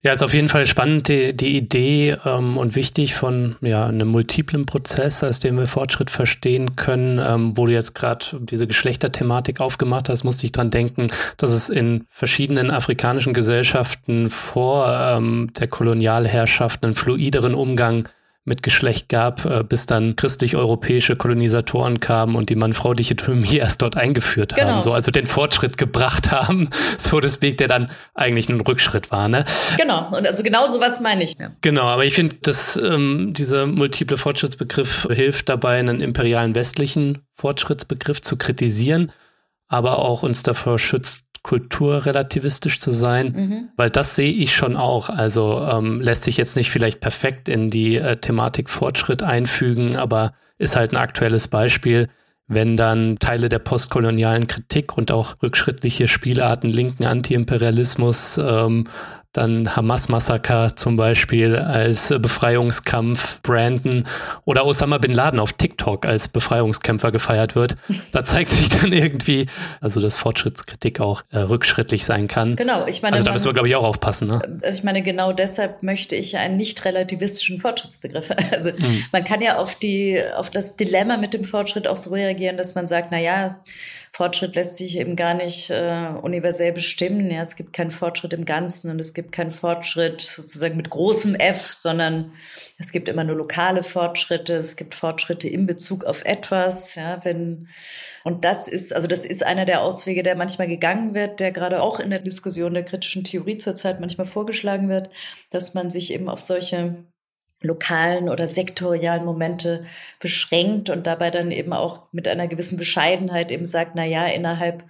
Ja, ist auf jeden Fall spannend, die, die Idee ähm, und wichtig von ja, einem multiplen Prozess, aus dem wir Fortschritt verstehen können. Ähm, wo du jetzt gerade diese Geschlechterthematik aufgemacht hast, musste ich dran denken, dass es in verschiedenen afrikanischen Gesellschaften vor ähm, der Kolonialherrschaft einen fluideren Umgang mit Geschlecht gab, äh, bis dann christlich-europäische Kolonisatoren kamen und die Mann-Frau Dichotomie erst dort eingeführt genau. haben, so also den Fortschritt gebracht haben, so das Weg, der dann eigentlich ein Rückschritt war, ne? Genau, und also genau sowas meine ich. Ja. Genau, aber ich finde, dass ähm, dieser multiple Fortschrittsbegriff hilft dabei, einen imperialen westlichen Fortschrittsbegriff zu kritisieren, aber auch uns davor schützt, kulturrelativistisch zu sein, mhm. weil das sehe ich schon auch. Also ähm, lässt sich jetzt nicht vielleicht perfekt in die äh, Thematik Fortschritt einfügen, aber ist halt ein aktuelles Beispiel, wenn dann Teile der postkolonialen Kritik und auch rückschrittliche Spielarten linken Antiimperialismus ähm, dann Hamas-Massaker zum Beispiel als Befreiungskampf branden oder Osama bin Laden auf TikTok als Befreiungskämpfer gefeiert wird. Da zeigt sich dann irgendwie, also dass Fortschrittskritik auch äh, rückschrittlich sein kann. Genau, ich meine. Also da müssen wir, glaube ich, auch aufpassen. Ne? Also ich meine, genau deshalb möchte ich einen nicht relativistischen Fortschrittsbegriff. Also hm. man kann ja auf die, auf das Dilemma mit dem Fortschritt auch so reagieren, dass man sagt, na ja, Fortschritt lässt sich eben gar nicht äh, universell bestimmen. Ja, es gibt keinen Fortschritt im Ganzen und es gibt keinen Fortschritt sozusagen mit großem F, sondern es gibt immer nur lokale Fortschritte. Es gibt Fortschritte in Bezug auf etwas. Ja, wenn und das ist also das ist einer der Auswege, der manchmal gegangen wird, der gerade auch in der Diskussion der kritischen Theorie zurzeit manchmal vorgeschlagen wird, dass man sich eben auf solche lokalen oder sektorialen Momente beschränkt und dabei dann eben auch mit einer gewissen Bescheidenheit eben sagt, na ja, innerhalb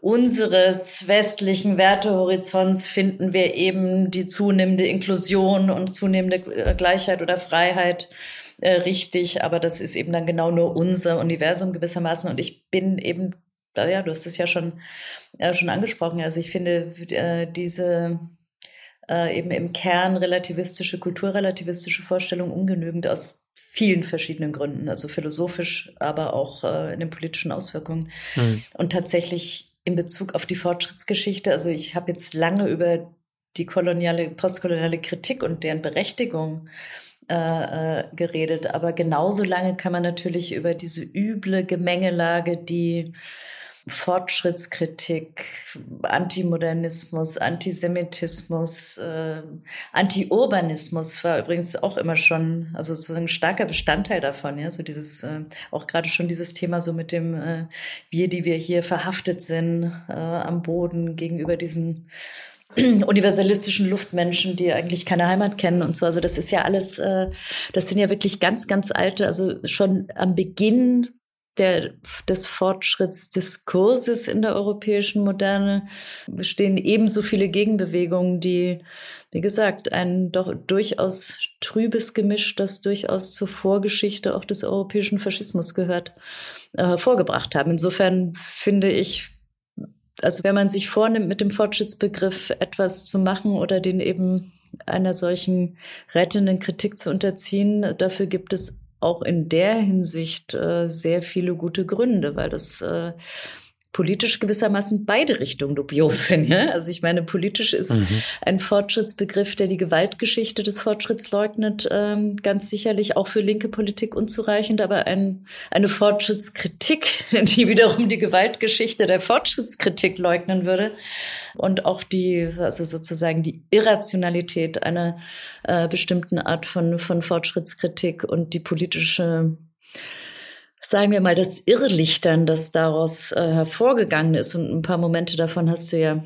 unseres westlichen Wertehorizonts finden wir eben die zunehmende Inklusion und zunehmende äh, Gleichheit oder Freiheit äh, richtig, aber das ist eben dann genau nur unser Universum gewissermaßen und ich bin eben ja, du hast es ja schon äh, schon angesprochen. Also ich finde äh, diese äh, eben im Kern relativistische, kulturrelativistische Vorstellung ungenügend aus vielen verschiedenen Gründen, also philosophisch, aber auch äh, in den politischen Auswirkungen. Mhm. Und tatsächlich in Bezug auf die Fortschrittsgeschichte, also ich habe jetzt lange über die koloniale, postkoloniale Kritik und deren Berechtigung äh, äh, geredet, aber genauso lange kann man natürlich über diese üble Gemengelage, die Fortschrittskritik, Antimodernismus, Antisemitismus, äh, Anti-Urbanismus war übrigens auch immer schon, also sozusagen ein starker Bestandteil davon, ja, so dieses, äh, auch gerade schon dieses Thema so mit dem äh, wir, die wir hier verhaftet sind äh, am Boden gegenüber diesen universalistischen Luftmenschen, die eigentlich keine Heimat kennen und so. Also das ist ja alles, äh, das sind ja wirklich ganz, ganz alte, also schon am Beginn der, des Fortschrittsdiskurses in der europäischen Moderne bestehen ebenso viele Gegenbewegungen, die, wie gesagt, ein doch durchaus trübes Gemisch, das durchaus zur Vorgeschichte auch des europäischen Faschismus gehört, äh, hervorgebracht haben. Insofern finde ich, also wenn man sich vornimmt, mit dem Fortschrittsbegriff etwas zu machen oder den eben einer solchen rettenden Kritik zu unterziehen, dafür gibt es auch in der Hinsicht äh, sehr viele gute Gründe, weil das äh, politisch gewissermaßen beide Richtungen dubios sind. Ja? Also ich meine, politisch ist mhm. ein Fortschrittsbegriff, der die Gewaltgeschichte des Fortschritts leugnet, ähm, ganz sicherlich auch für linke Politik unzureichend, aber ein, eine Fortschrittskritik, die wiederum die Gewaltgeschichte der Fortschrittskritik leugnen würde und auch die, also sozusagen die Irrationalität einer äh, bestimmten Art von, von Fortschrittskritik und die politische sagen wir mal, das Irrlichtern, das daraus äh, hervorgegangen ist, und ein paar Momente davon hast du ja,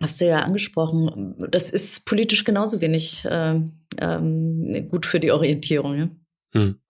hast du ja angesprochen, das ist politisch genauso wenig äh, ähm, gut für die Orientierung. Ja? Hm.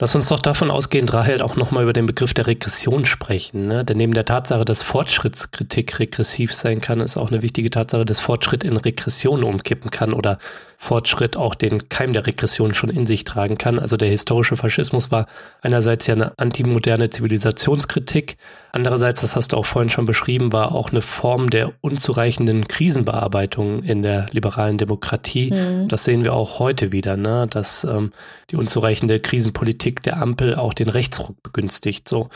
Lass uns doch davon ausgehend, Rahel, auch nochmal über den Begriff der Regression sprechen. Ne? Denn neben der Tatsache, dass Fortschrittskritik regressiv sein kann, ist auch eine wichtige Tatsache, dass Fortschritt in Regression umkippen kann oder Fortschritt auch den Keim der Regression schon in sich tragen kann. Also der historische Faschismus war einerseits ja eine antimoderne Zivilisationskritik, andererseits, das hast du auch vorhin schon beschrieben, war auch eine Form der unzureichenden Krisenbearbeitung in der liberalen Demokratie. Mhm. Das sehen wir auch heute wieder, ne? dass ähm, die unzureichende Krisenpolitik der Ampel auch den Rechtsruck begünstigt. So.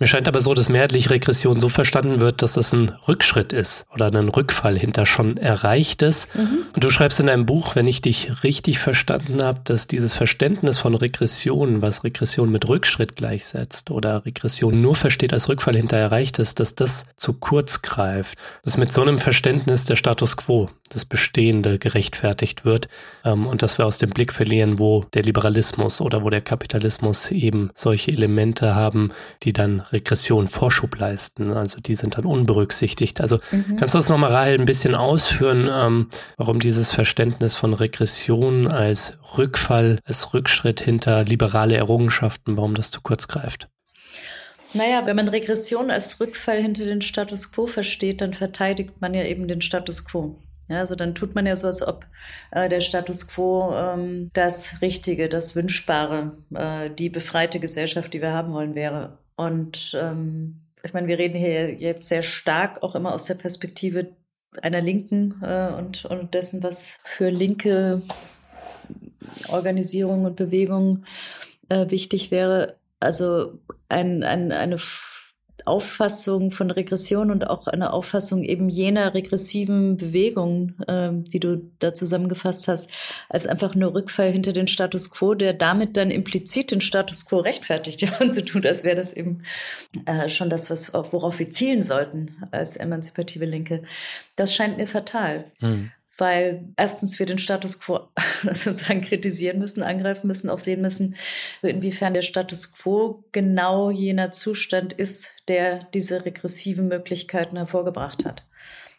Mir scheint aber so, dass mehrheitlich Regression so verstanden wird, dass das ein Rückschritt ist oder ein Rückfall hinter schon Erreichtes. Mhm. Und du schreibst in deinem Buch, wenn ich dich richtig verstanden habe, dass dieses Verständnis von Regression, was Regression mit Rückschritt gleichsetzt oder Regression nur versteht als Rückfall hinter Erreichtes, dass das zu kurz greift. Dass mit so einem Verständnis der Status quo, das Bestehende, gerechtfertigt wird ähm, und dass wir aus dem Blick verlieren, wo der Liberalismus oder wo der Kapitalismus eben solche Elemente haben, die dann Regression Vorschub leisten. Also die sind dann unberücksichtigt. Also mhm. kannst du das nochmal, ein bisschen ausführen, ähm, warum dieses Verständnis von Regression als Rückfall, als Rückschritt hinter liberale Errungenschaften, warum das zu kurz greift? Naja, wenn man Regression als Rückfall hinter den Status quo versteht, dann verteidigt man ja eben den Status quo. Ja, also dann tut man ja so, als ob äh, der Status quo ähm, das Richtige, das Wünschbare, äh, die befreite Gesellschaft, die wir haben wollen, wäre. Und ähm, ich meine, wir reden hier jetzt sehr stark auch immer aus der Perspektive einer Linken äh, und, und dessen, was für linke Organisierungen und Bewegungen äh, wichtig wäre. Also ein, ein, eine Auffassung von Regression und auch eine Auffassung eben jener regressiven Bewegungen, ähm, die du da zusammengefasst hast, als einfach nur Rückfall hinter den Status quo, der damit dann implizit den Status quo rechtfertigt, ja, und so tut, als wäre das eben äh, schon das, was, worauf wir zielen sollten als emanzipative Linke. Das scheint mir fatal. Hm weil erstens wir den Status quo sozusagen kritisieren müssen, angreifen müssen, auch sehen müssen, inwiefern der Status quo genau jener Zustand ist, der diese regressiven Möglichkeiten hervorgebracht hat.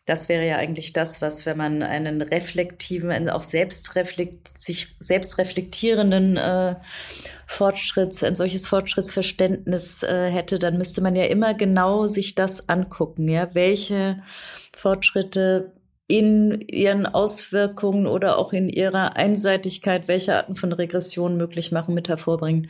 Das wäre ja eigentlich das, was, wenn man einen reflektiven, auch selbstreflekt, sich selbstreflektierenden äh, Fortschritts, ein solches Fortschrittsverständnis äh, hätte, dann müsste man ja immer genau sich das angucken, ja, welche Fortschritte in ihren Auswirkungen oder auch in ihrer Einseitigkeit, welche Arten von Regression möglich machen, mit hervorbringen.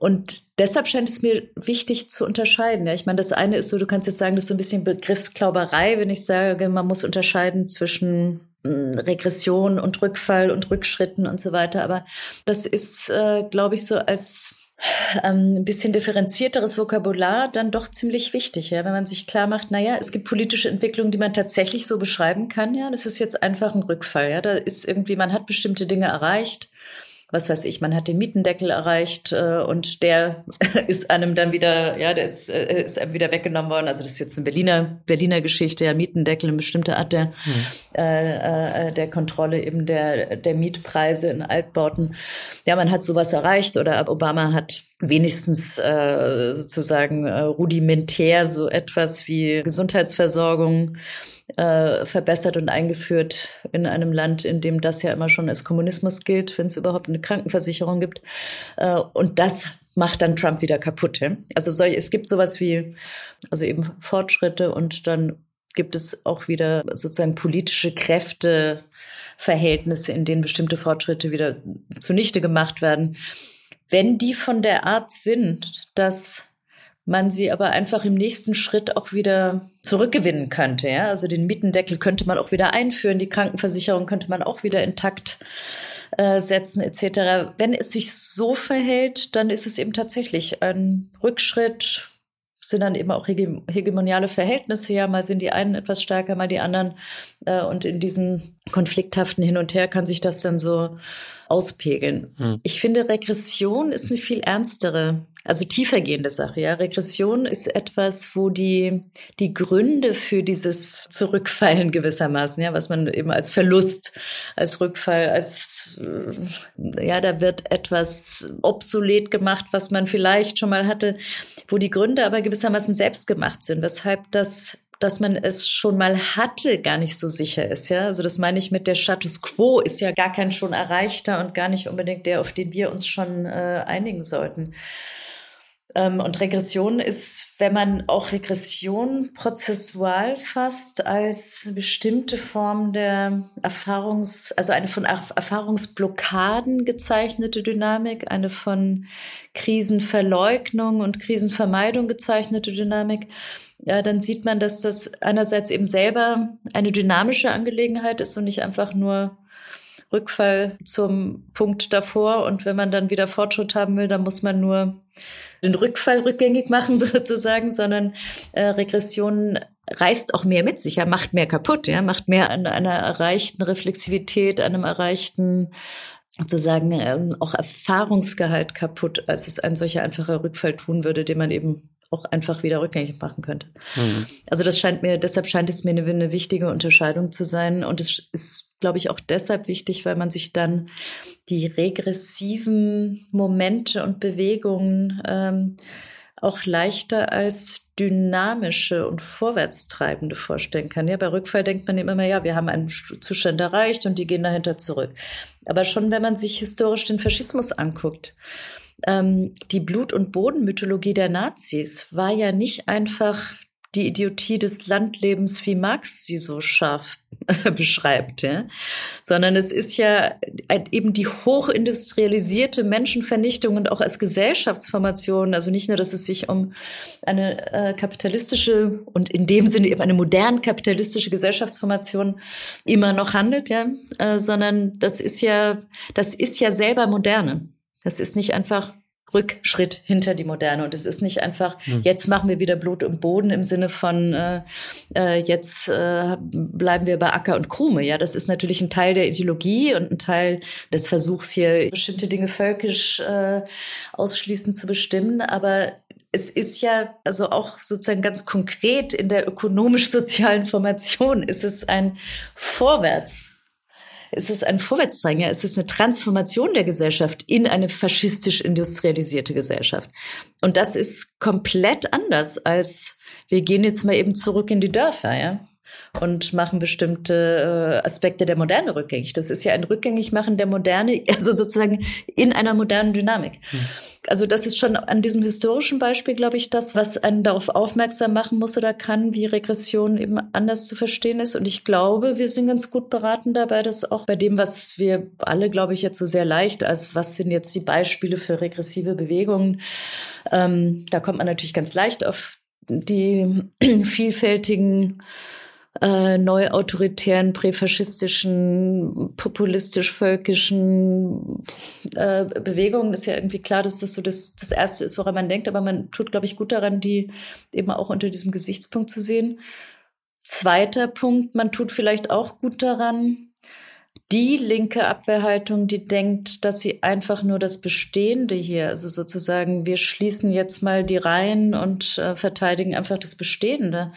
Und deshalb scheint es mir wichtig zu unterscheiden. Ja, ich meine, das eine ist so, du kannst jetzt sagen, das ist so ein bisschen Begriffsklauberei, wenn ich sage, man muss unterscheiden zwischen hm, Regression und Rückfall und Rückschritten und so weiter. Aber das ist, äh, glaube ich, so als ähm, ein bisschen differenzierteres Vokabular dann doch ziemlich wichtig, ja, wenn man sich klar macht, naja, es gibt politische Entwicklungen, die man tatsächlich so beschreiben kann, ja, das ist jetzt einfach ein Rückfall, ja, da ist irgendwie, man hat bestimmte Dinge erreicht, was weiß ich, man hat den Mietendeckel erreicht äh, und der ist einem dann wieder, ja, der ist, äh, ist einem wieder weggenommen worden. Also das ist jetzt eine Berliner, Berliner Geschichte, ja, Mietendeckel, eine bestimmte Art der, mhm. äh, äh, der Kontrolle eben der, der Mietpreise in Altbauten. Ja, man hat sowas erreicht oder Obama hat wenigstens äh, sozusagen äh, rudimentär so etwas wie Gesundheitsversorgung äh, verbessert und eingeführt in einem Land, in dem das ja immer schon als Kommunismus gilt, wenn es überhaupt eine Krankenversicherung gibt. Äh, und das macht dann Trump wieder kaputt. Ja? Also soll, es gibt sowas wie, also eben Fortschritte und dann gibt es auch wieder sozusagen politische Kräfte, Verhältnisse, in denen bestimmte Fortschritte wieder zunichte gemacht werden. Wenn die von der Art sind, dass man sie aber einfach im nächsten Schritt auch wieder zurückgewinnen könnte. Ja? Also den Mietendeckel könnte man auch wieder einführen, die Krankenversicherung könnte man auch wieder intakt äh, setzen etc. Wenn es sich so verhält, dann ist es eben tatsächlich ein Rückschritt, sind dann eben auch hegemoniale Verhältnisse. Ja, mal sind die einen etwas stärker, mal die anderen. Äh, und in diesem konflikthaften Hin und Her kann sich das dann so auspegeln. Hm. Ich finde, Regression ist eine viel ernstere, also tiefergehende Sache. Ja, Regression ist etwas, wo die die Gründe für dieses Zurückfallen gewissermaßen, ja, was man eben als Verlust, als Rückfall, als äh, ja, da wird etwas obsolet gemacht, was man vielleicht schon mal hatte, wo die Gründe aber gewissermaßen selbst gemacht sind, weshalb das dass man es schon mal hatte, gar nicht so sicher ist. Ja, also das meine ich mit der Status quo ist ja gar kein schon erreichter und gar nicht unbedingt der, auf den wir uns schon äh, einigen sollten. Ähm, und Regression ist, wenn man auch Regression prozessual fasst, als bestimmte Form der Erfahrungs, also eine von Erfahrungsblockaden gezeichnete Dynamik, eine von Krisenverleugnung und Krisenvermeidung gezeichnete Dynamik, ja, dann sieht man, dass das einerseits eben selber eine dynamische Angelegenheit ist und nicht einfach nur Rückfall zum Punkt davor. Und wenn man dann wieder Fortschritt haben will, dann muss man nur den Rückfall rückgängig machen sozusagen, sondern äh, Regression reißt auch mehr mit sich, ja, macht mehr kaputt, ja, macht mehr an einer erreichten Reflexivität, einem erreichten sozusagen ähm, auch Erfahrungsgehalt kaputt, als es ein solcher einfacher Rückfall tun würde, den man eben auch einfach wieder rückgängig machen könnte. Mhm. Also das scheint mir, deshalb scheint es mir eine, eine wichtige Unterscheidung zu sein. Und es ist, glaube ich, auch deshalb wichtig, weil man sich dann die regressiven Momente und Bewegungen ähm, auch leichter als dynamische und vorwärtstreibende vorstellen kann. Ja, bei Rückfall denkt man immer, ja, wir haben einen Zustand erreicht und die gehen dahinter zurück. Aber schon, wenn man sich historisch den Faschismus anguckt, ähm, die Blut- und Bodenmythologie der Nazis war ja nicht einfach die Idiotie des Landlebens, wie Marx sie so scharf beschreibt, ja, sondern es ist ja eben die hochindustrialisierte Menschenvernichtung und auch als Gesellschaftsformation, also nicht nur, dass es sich um eine äh, kapitalistische und in dem Sinne eben eine modern kapitalistische Gesellschaftsformation immer noch handelt, ja, äh, sondern das ist ja, das ist ja selber moderne. Das ist nicht einfach Rückschritt hinter die Moderne. Und es ist nicht einfach, hm. jetzt machen wir wieder Blut und Boden im Sinne von, äh, äh, jetzt äh, bleiben wir bei Acker und Krume. Ja, das ist natürlich ein Teil der Ideologie und ein Teil des Versuchs hier, bestimmte Dinge völkisch äh, ausschließend zu bestimmen. Aber es ist ja also auch sozusagen ganz konkret in der ökonomisch-sozialen Formation ist es ein Vorwärts ist es ein Vorwärtsdrängen, ja, es ist eine Transformation der Gesellschaft in eine faschistisch industrialisierte Gesellschaft. Und das ist komplett anders als wir gehen jetzt mal eben zurück in die Dörfer, ja und machen bestimmte äh, Aspekte der Moderne rückgängig. Das ist ja ein Rückgängigmachen der Moderne, also sozusagen in einer modernen Dynamik. Mhm. Also das ist schon an diesem historischen Beispiel, glaube ich, das, was einen darauf aufmerksam machen muss oder kann, wie Regression eben anders zu verstehen ist. Und ich glaube, wir sind ganz gut beraten dabei, dass auch bei dem, was wir alle, glaube ich, jetzt so sehr leicht, als was sind jetzt die Beispiele für regressive Bewegungen, ähm, da kommt man natürlich ganz leicht auf die vielfältigen äh, neuautoritären, präfaschistischen, populistisch-völkischen äh, Bewegungen ist ja irgendwie klar, dass das so das, das Erste ist, woran man denkt. Aber man tut, glaube ich, gut daran, die eben auch unter diesem Gesichtspunkt zu sehen. Zweiter Punkt, man tut vielleicht auch gut daran, die linke Abwehrhaltung, die denkt, dass sie einfach nur das Bestehende hier, also sozusagen, wir schließen jetzt mal die Reihen und äh, verteidigen einfach das Bestehende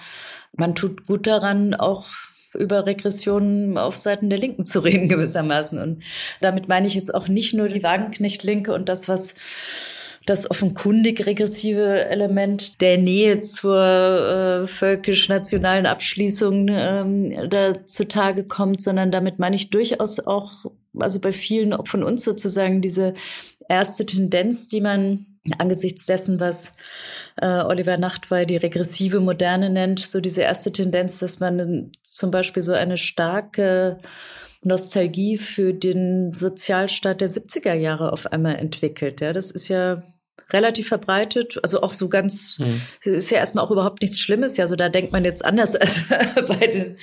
man tut gut daran, auch über Regressionen auf Seiten der Linken zu reden gewissermaßen. Und damit meine ich jetzt auch nicht nur die Wagenknecht-Linke und das, was das offenkundig regressive Element der Nähe zur äh, völkisch-nationalen Abschließung ähm, da zutage kommt, sondern damit meine ich durchaus auch, also bei vielen von uns sozusagen diese erste Tendenz, die man angesichts dessen, was äh, Oliver Nachtwey die regressive Moderne nennt, so diese erste Tendenz, dass man zum Beispiel so eine starke Nostalgie für den Sozialstaat der 70er Jahre auf einmal entwickelt. Ja, das ist ja relativ verbreitet, also auch so ganz, mhm. ist ja erstmal auch überhaupt nichts Schlimmes, ja, so da denkt man jetzt anders als bei den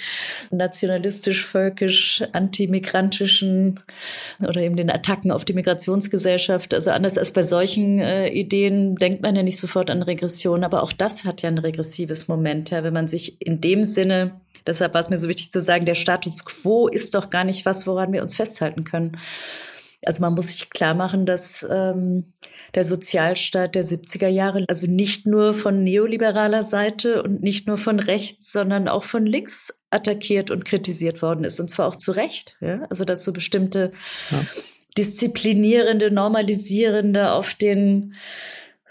nationalistisch, völkisch, antimigrantischen oder eben den Attacken auf die Migrationsgesellschaft, also anders als bei solchen äh, Ideen denkt man ja nicht sofort an Regression, aber auch das hat ja ein regressives Moment, ja, wenn man sich in dem Sinne Deshalb war es mir so wichtig zu sagen, der Status quo ist doch gar nicht was, woran wir uns festhalten können. Also man muss sich klar machen, dass ähm, der Sozialstaat der 70er Jahre also nicht nur von neoliberaler Seite und nicht nur von rechts, sondern auch von links attackiert und kritisiert worden ist. Und zwar auch zu Recht. Ja? Also dass so bestimmte ja. disziplinierende, normalisierende auf den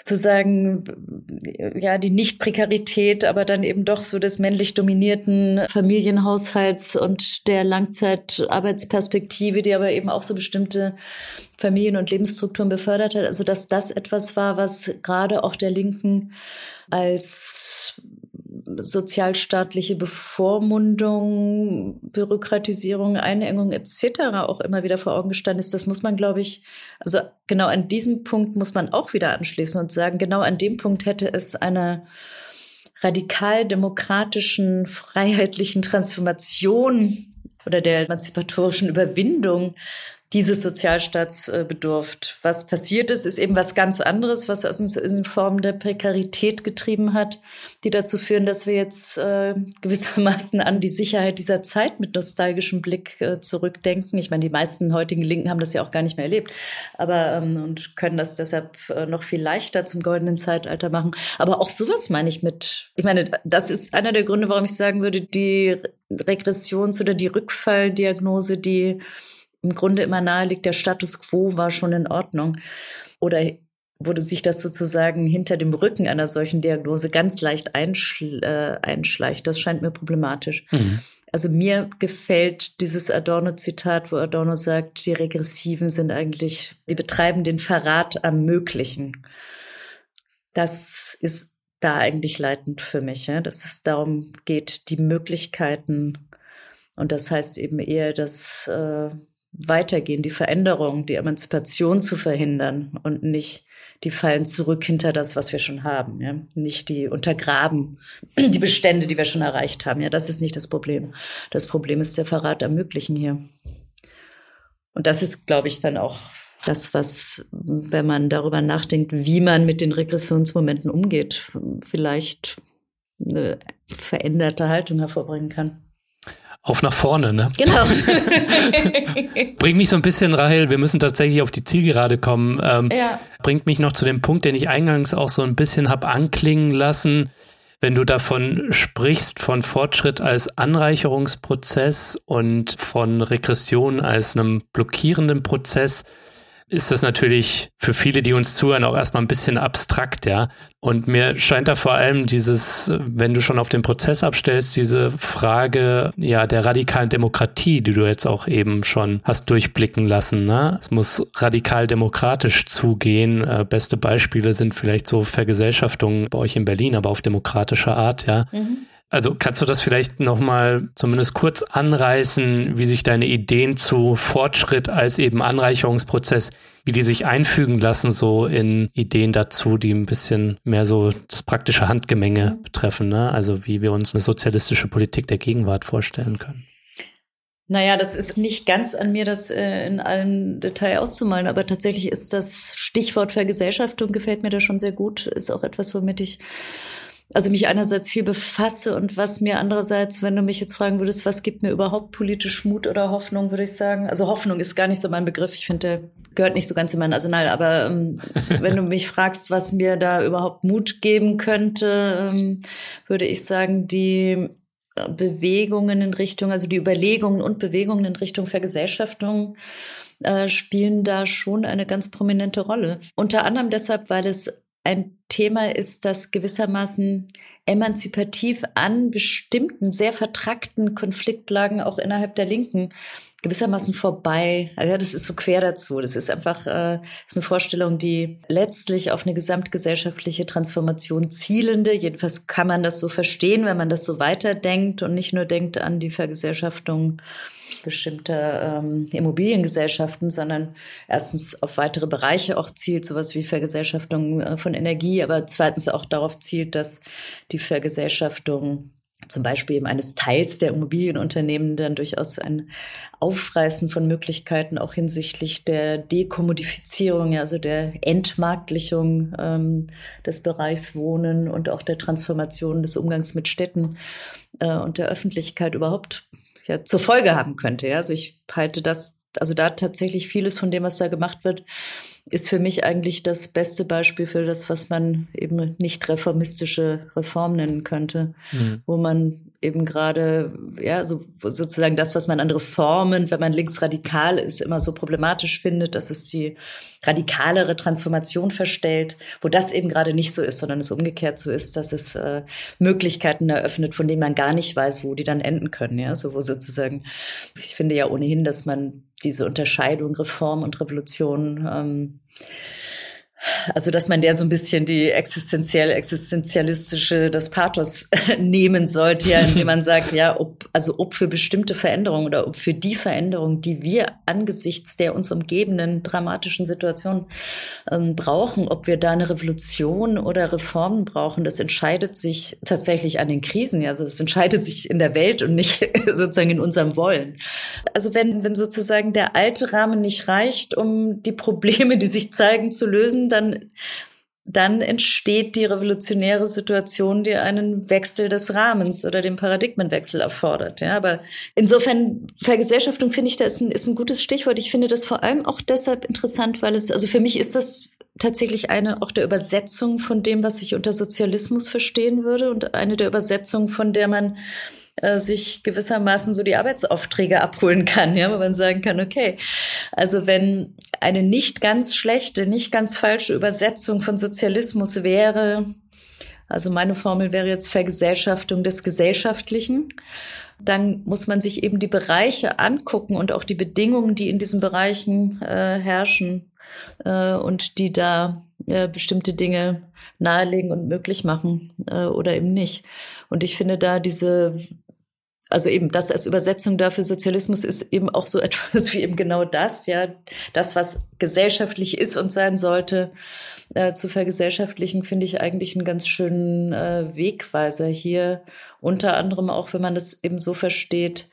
sozusagen, ja, die Nicht-Prekarität, aber dann eben doch so des männlich dominierten Familienhaushalts und der Langzeitarbeitsperspektive, die aber eben auch so bestimmte Familien- und Lebensstrukturen befördert hat. Also, dass das etwas war, was gerade auch der Linken als sozialstaatliche Bevormundung, Bürokratisierung, Einengung etc. auch immer wieder vor Augen gestanden ist. Das muss man, glaube ich, also genau an diesem Punkt muss man auch wieder anschließen und sagen, genau an dem Punkt hätte es einer radikal demokratischen, freiheitlichen Transformation oder der emanzipatorischen Überwindung dieses Sozialstaats äh, bedurft. Was passiert ist, ist eben was ganz anderes, was uns in Form der Prekarität getrieben hat, die dazu führen, dass wir jetzt äh, gewissermaßen an die Sicherheit dieser Zeit mit nostalgischem Blick äh, zurückdenken. Ich meine, die meisten heutigen Linken haben das ja auch gar nicht mehr erlebt, aber ähm, und können das deshalb äh, noch viel leichter zum goldenen Zeitalter machen. Aber auch sowas meine ich mit. Ich meine, das ist einer der Gründe, warum ich sagen würde, die Regressions- oder die Rückfalldiagnose, die im Grunde immer nahe liegt, der Status quo war schon in Ordnung. Oder wurde sich das sozusagen hinter dem Rücken einer solchen Diagnose ganz leicht einschl äh, einschleicht. Das scheint mir problematisch. Mhm. Also mir gefällt dieses Adorno-Zitat, wo Adorno sagt, die Regressiven sind eigentlich, die betreiben den Verrat am Möglichen. Das ist da eigentlich leitend für mich, ja? dass es darum geht, die Möglichkeiten und das heißt eben eher, dass äh, weitergehen, die Veränderung, die Emanzipation zu verhindern und nicht die fallen zurück hinter das, was wir schon haben, ja. Nicht die untergraben die Bestände, die wir schon erreicht haben. Ja, das ist nicht das Problem. Das Problem ist der Verrat am Möglichen hier. Und das ist, glaube ich, dann auch das, was, wenn man darüber nachdenkt, wie man mit den Regressionsmomenten umgeht, vielleicht eine veränderte Haltung hervorbringen kann. Auf nach vorne, ne? Genau. bringt mich so ein bisschen, Rahel, wir müssen tatsächlich auf die Zielgerade kommen. Ähm, ja. Bringt mich noch zu dem Punkt, den ich eingangs auch so ein bisschen hab anklingen lassen. Wenn du davon sprichst, von Fortschritt als Anreicherungsprozess und von Regression als einem blockierenden Prozess, ist das natürlich für viele, die uns zuhören, auch erstmal ein bisschen abstrakt, ja. Und mir scheint da vor allem dieses, wenn du schon auf den Prozess abstellst, diese Frage, ja, der radikalen Demokratie, die du jetzt auch eben schon hast durchblicken lassen, ne? Es muss radikal demokratisch zugehen. Äh, beste Beispiele sind vielleicht so Vergesellschaftungen bei euch in Berlin, aber auf demokratische Art, ja. Mhm. Also kannst du das vielleicht nochmal zumindest kurz anreißen, wie sich deine Ideen zu Fortschritt als eben Anreicherungsprozess, wie die sich einfügen lassen, so in Ideen dazu, die ein bisschen mehr so das praktische Handgemenge betreffen, ne? Also wie wir uns eine sozialistische Politik der Gegenwart vorstellen können. Naja, das ist nicht ganz an mir, das äh, in allem Detail auszumalen, aber tatsächlich ist das Stichwort Vergesellschaftung gefällt mir da schon sehr gut, ist auch etwas, womit ich also mich einerseits viel befasse und was mir andererseits, wenn du mich jetzt fragen würdest, was gibt mir überhaupt politisch Mut oder Hoffnung, würde ich sagen. Also Hoffnung ist gar nicht so mein Begriff. Ich finde, der gehört nicht so ganz in mein Arsenal. Aber ähm, wenn du mich fragst, was mir da überhaupt Mut geben könnte, ähm, würde ich sagen, die Bewegungen in Richtung, also die Überlegungen und Bewegungen in Richtung Vergesellschaftung äh, spielen da schon eine ganz prominente Rolle. Unter anderem deshalb, weil es ein Thema ist, dass gewissermaßen emanzipativ an bestimmten sehr vertrackten Konfliktlagen auch innerhalb der Linken gewissermaßen vorbei. Also ja, das ist so quer dazu. Das ist einfach äh, ist eine Vorstellung, die letztlich auf eine gesamtgesellschaftliche Transformation zielende, jedenfalls kann man das so verstehen, wenn man das so weiterdenkt und nicht nur denkt an die Vergesellschaftung bestimmter ähm, Immobiliengesellschaften, sondern erstens auf weitere Bereiche auch zielt, sowas wie Vergesellschaftung äh, von Energie, aber zweitens auch darauf zielt, dass die Vergesellschaftung zum Beispiel eben eines Teils der Immobilienunternehmen dann durchaus ein Aufreißen von Möglichkeiten auch hinsichtlich der Dekommodifizierung, also der Entmarktlichung ähm, des Bereichs Wohnen und auch der Transformation des Umgangs mit Städten äh, und der Öffentlichkeit überhaupt ja, zur Folge haben könnte. Ja? Also ich halte das, also da tatsächlich vieles von dem, was da gemacht wird, ist für mich eigentlich das beste Beispiel für das, was man eben nicht reformistische Reform nennen könnte, mhm. wo man eben gerade, ja, so sozusagen das, was man an Reformen, wenn man linksradikal ist, immer so problematisch findet, dass es die radikalere Transformation verstellt, wo das eben gerade nicht so ist, sondern es umgekehrt so ist, dass es äh, Möglichkeiten eröffnet, von denen man gar nicht weiß, wo die dann enden können, ja, so wo sozusagen, ich finde ja ohnehin, dass man diese Unterscheidung Reform und Revolution ähm, also, dass man der so ein bisschen die existenziell, existenzialistische, das Pathos nehmen sollte, ja, indem man sagt, ja, ob, also ob für bestimmte Veränderungen oder ob für die Veränderung, die wir angesichts der uns umgebenden dramatischen Situation ähm, brauchen, ob wir da eine Revolution oder Reformen brauchen, das entscheidet sich tatsächlich an den Krisen, ja, also es entscheidet sich in der Welt und nicht sozusagen in unserem Wollen. Also wenn, wenn sozusagen der alte Rahmen nicht reicht, um die Probleme, die sich zeigen, zu lösen, dann, dann entsteht die revolutionäre Situation, die einen Wechsel des Rahmens oder den Paradigmenwechsel erfordert. Ja, aber insofern Vergesellschaftung finde ich, da ist ein, ist ein gutes Stichwort. Ich finde das vor allem auch deshalb interessant, weil es, also für mich ist das tatsächlich eine auch der Übersetzung von dem, was ich unter Sozialismus verstehen würde und eine der Übersetzungen, von der man äh, sich gewissermaßen so die Arbeitsaufträge abholen kann, ja, wo man sagen kann, okay, also wenn eine nicht ganz schlechte, nicht ganz falsche Übersetzung von Sozialismus wäre, also meine Formel wäre jetzt Vergesellschaftung des Gesellschaftlichen, dann muss man sich eben die Bereiche angucken und auch die Bedingungen, die in diesen Bereichen äh, herrschen äh, und die da äh, bestimmte Dinge nahelegen und möglich machen äh, oder eben nicht. Und ich finde da diese also eben das als Übersetzung dafür Sozialismus ist eben auch so etwas wie eben genau das, ja, das, was gesellschaftlich ist und sein sollte, äh, zu vergesellschaftlichen, finde ich eigentlich einen ganz schönen äh, Wegweiser hier. Unter anderem auch, wenn man das eben so versteht,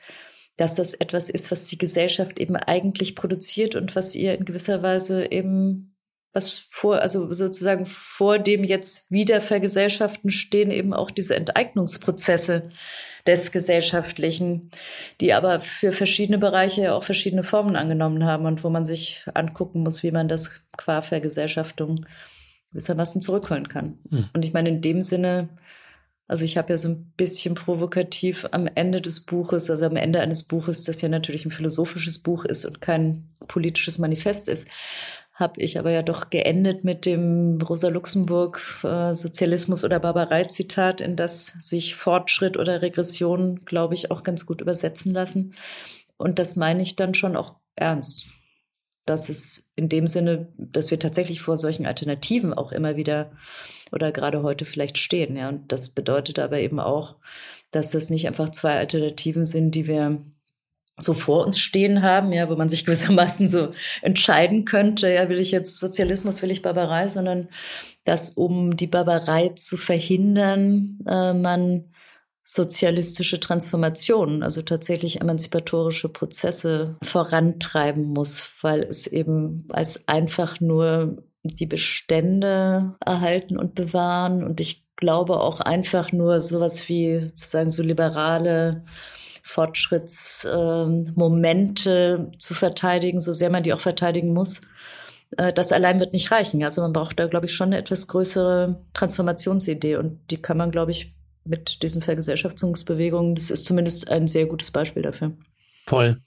dass das etwas ist, was die Gesellschaft eben eigentlich produziert und was ihr in gewisser Weise eben was vor, also sozusagen vor dem jetzt wieder Vergesellschaften stehen eben auch diese Enteignungsprozesse des Gesellschaftlichen, die aber für verschiedene Bereiche auch verschiedene Formen angenommen haben und wo man sich angucken muss, wie man das qua Vergesellschaftung gewissermaßen zurückholen kann. Mhm. Und ich meine, in dem Sinne, also ich habe ja so ein bisschen provokativ am Ende des Buches, also am Ende eines Buches, das ja natürlich ein philosophisches Buch ist und kein politisches Manifest ist, habe ich aber ja doch geendet mit dem Rosa Luxemburg äh, Sozialismus oder Barbarei Zitat, in das sich Fortschritt oder Regression, glaube ich, auch ganz gut übersetzen lassen. Und das meine ich dann schon auch ernst. Dass es in dem Sinne, dass wir tatsächlich vor solchen Alternativen auch immer wieder oder gerade heute vielleicht stehen. Ja, und das bedeutet aber eben auch, dass das nicht einfach zwei Alternativen sind, die wir so vor uns stehen haben, ja, wo man sich gewissermaßen so entscheiden könnte, ja, will ich jetzt Sozialismus, will ich Barbarei, sondern dass um die Barbarei zu verhindern, äh, man sozialistische Transformationen, also tatsächlich emanzipatorische Prozesse vorantreiben muss, weil es eben als einfach nur die Bestände erhalten und bewahren. Und ich glaube auch einfach nur sowas wie sozusagen so liberale Fortschrittsmomente äh, zu verteidigen, so sehr man die auch verteidigen muss. Äh, das allein wird nicht reichen. Also man braucht da, glaube ich, schon eine etwas größere Transformationsidee und die kann man, glaube ich, mit diesen Vergesellschaftungsbewegungen, das ist zumindest ein sehr gutes Beispiel dafür. Voll.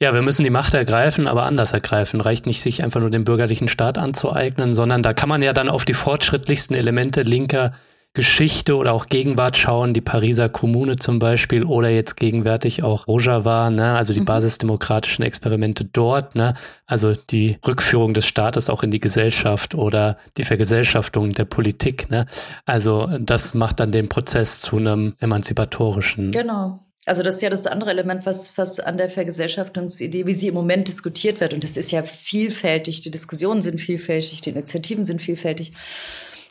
Ja, wir müssen die Macht ergreifen, aber anders ergreifen. Reicht nicht, sich einfach nur den bürgerlichen Staat anzueignen, sondern da kann man ja dann auf die fortschrittlichsten Elemente linker Geschichte oder auch Gegenwart schauen, die Pariser Kommune zum Beispiel oder jetzt gegenwärtig auch Rojava, ne, also die mhm. basisdemokratischen Experimente dort, ne, also die Rückführung des Staates auch in die Gesellschaft oder die Vergesellschaftung der Politik, ne, also das macht dann den Prozess zu einem emanzipatorischen. Genau. Also das ist ja das andere Element, was, was an der Vergesellschaftungsidee, wie sie im Moment diskutiert wird. Und das ist ja vielfältig. Die Diskussionen sind vielfältig, die Initiativen sind vielfältig.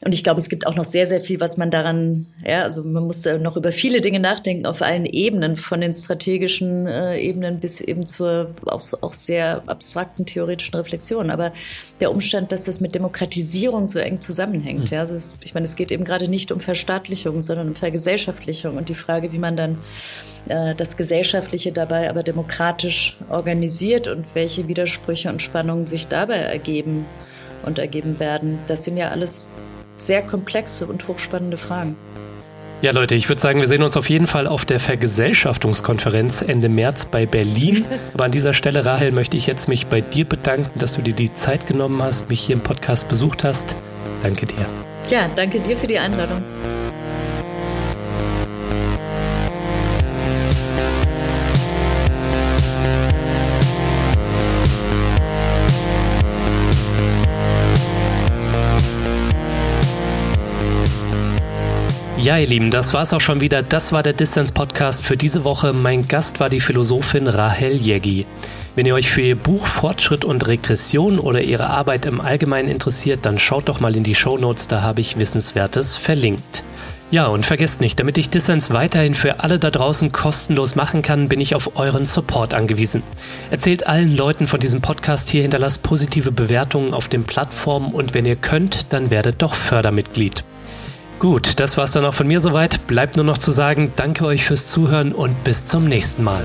Und ich glaube, es gibt auch noch sehr, sehr viel, was man daran, ja, also man muss da noch über viele Dinge nachdenken auf allen Ebenen, von den strategischen äh, Ebenen bis eben zur auch, auch sehr abstrakten theoretischen Reflexion. Aber der Umstand, dass das mit Demokratisierung so eng zusammenhängt, mhm. ja, also es, ich meine, es geht eben gerade nicht um Verstaatlichung, sondern um Vergesellschaftlichung und die Frage, wie man dann äh, das Gesellschaftliche dabei aber demokratisch organisiert und welche Widersprüche und Spannungen sich dabei ergeben und ergeben werden. Das sind ja alles sehr komplexe und hochspannende Fragen. Ja, Leute, ich würde sagen, wir sehen uns auf jeden Fall auf der Vergesellschaftungskonferenz Ende März bei Berlin. Aber an dieser Stelle, Rahel, möchte ich jetzt mich bei dir bedanken, dass du dir die Zeit genommen hast, mich hier im Podcast besucht hast. Danke dir. Ja, danke dir für die Einladung. Ja, ihr Lieben, das war's auch schon wieder. Das war der Distance Podcast für diese Woche. Mein Gast war die Philosophin Rahel Jeggi. Wenn ihr euch für ihr Buch Fortschritt und Regression oder ihre Arbeit im Allgemeinen interessiert, dann schaut doch mal in die Show Notes, da habe ich Wissenswertes verlinkt. Ja, und vergesst nicht, damit ich Dissens weiterhin für alle da draußen kostenlos machen kann, bin ich auf euren Support angewiesen. Erzählt allen Leuten von diesem Podcast hier, hinterlasst positive Bewertungen auf den Plattformen und wenn ihr könnt, dann werdet doch Fördermitglied. Gut, das war's dann auch von mir soweit. Bleibt nur noch zu sagen, danke euch fürs Zuhören und bis zum nächsten Mal.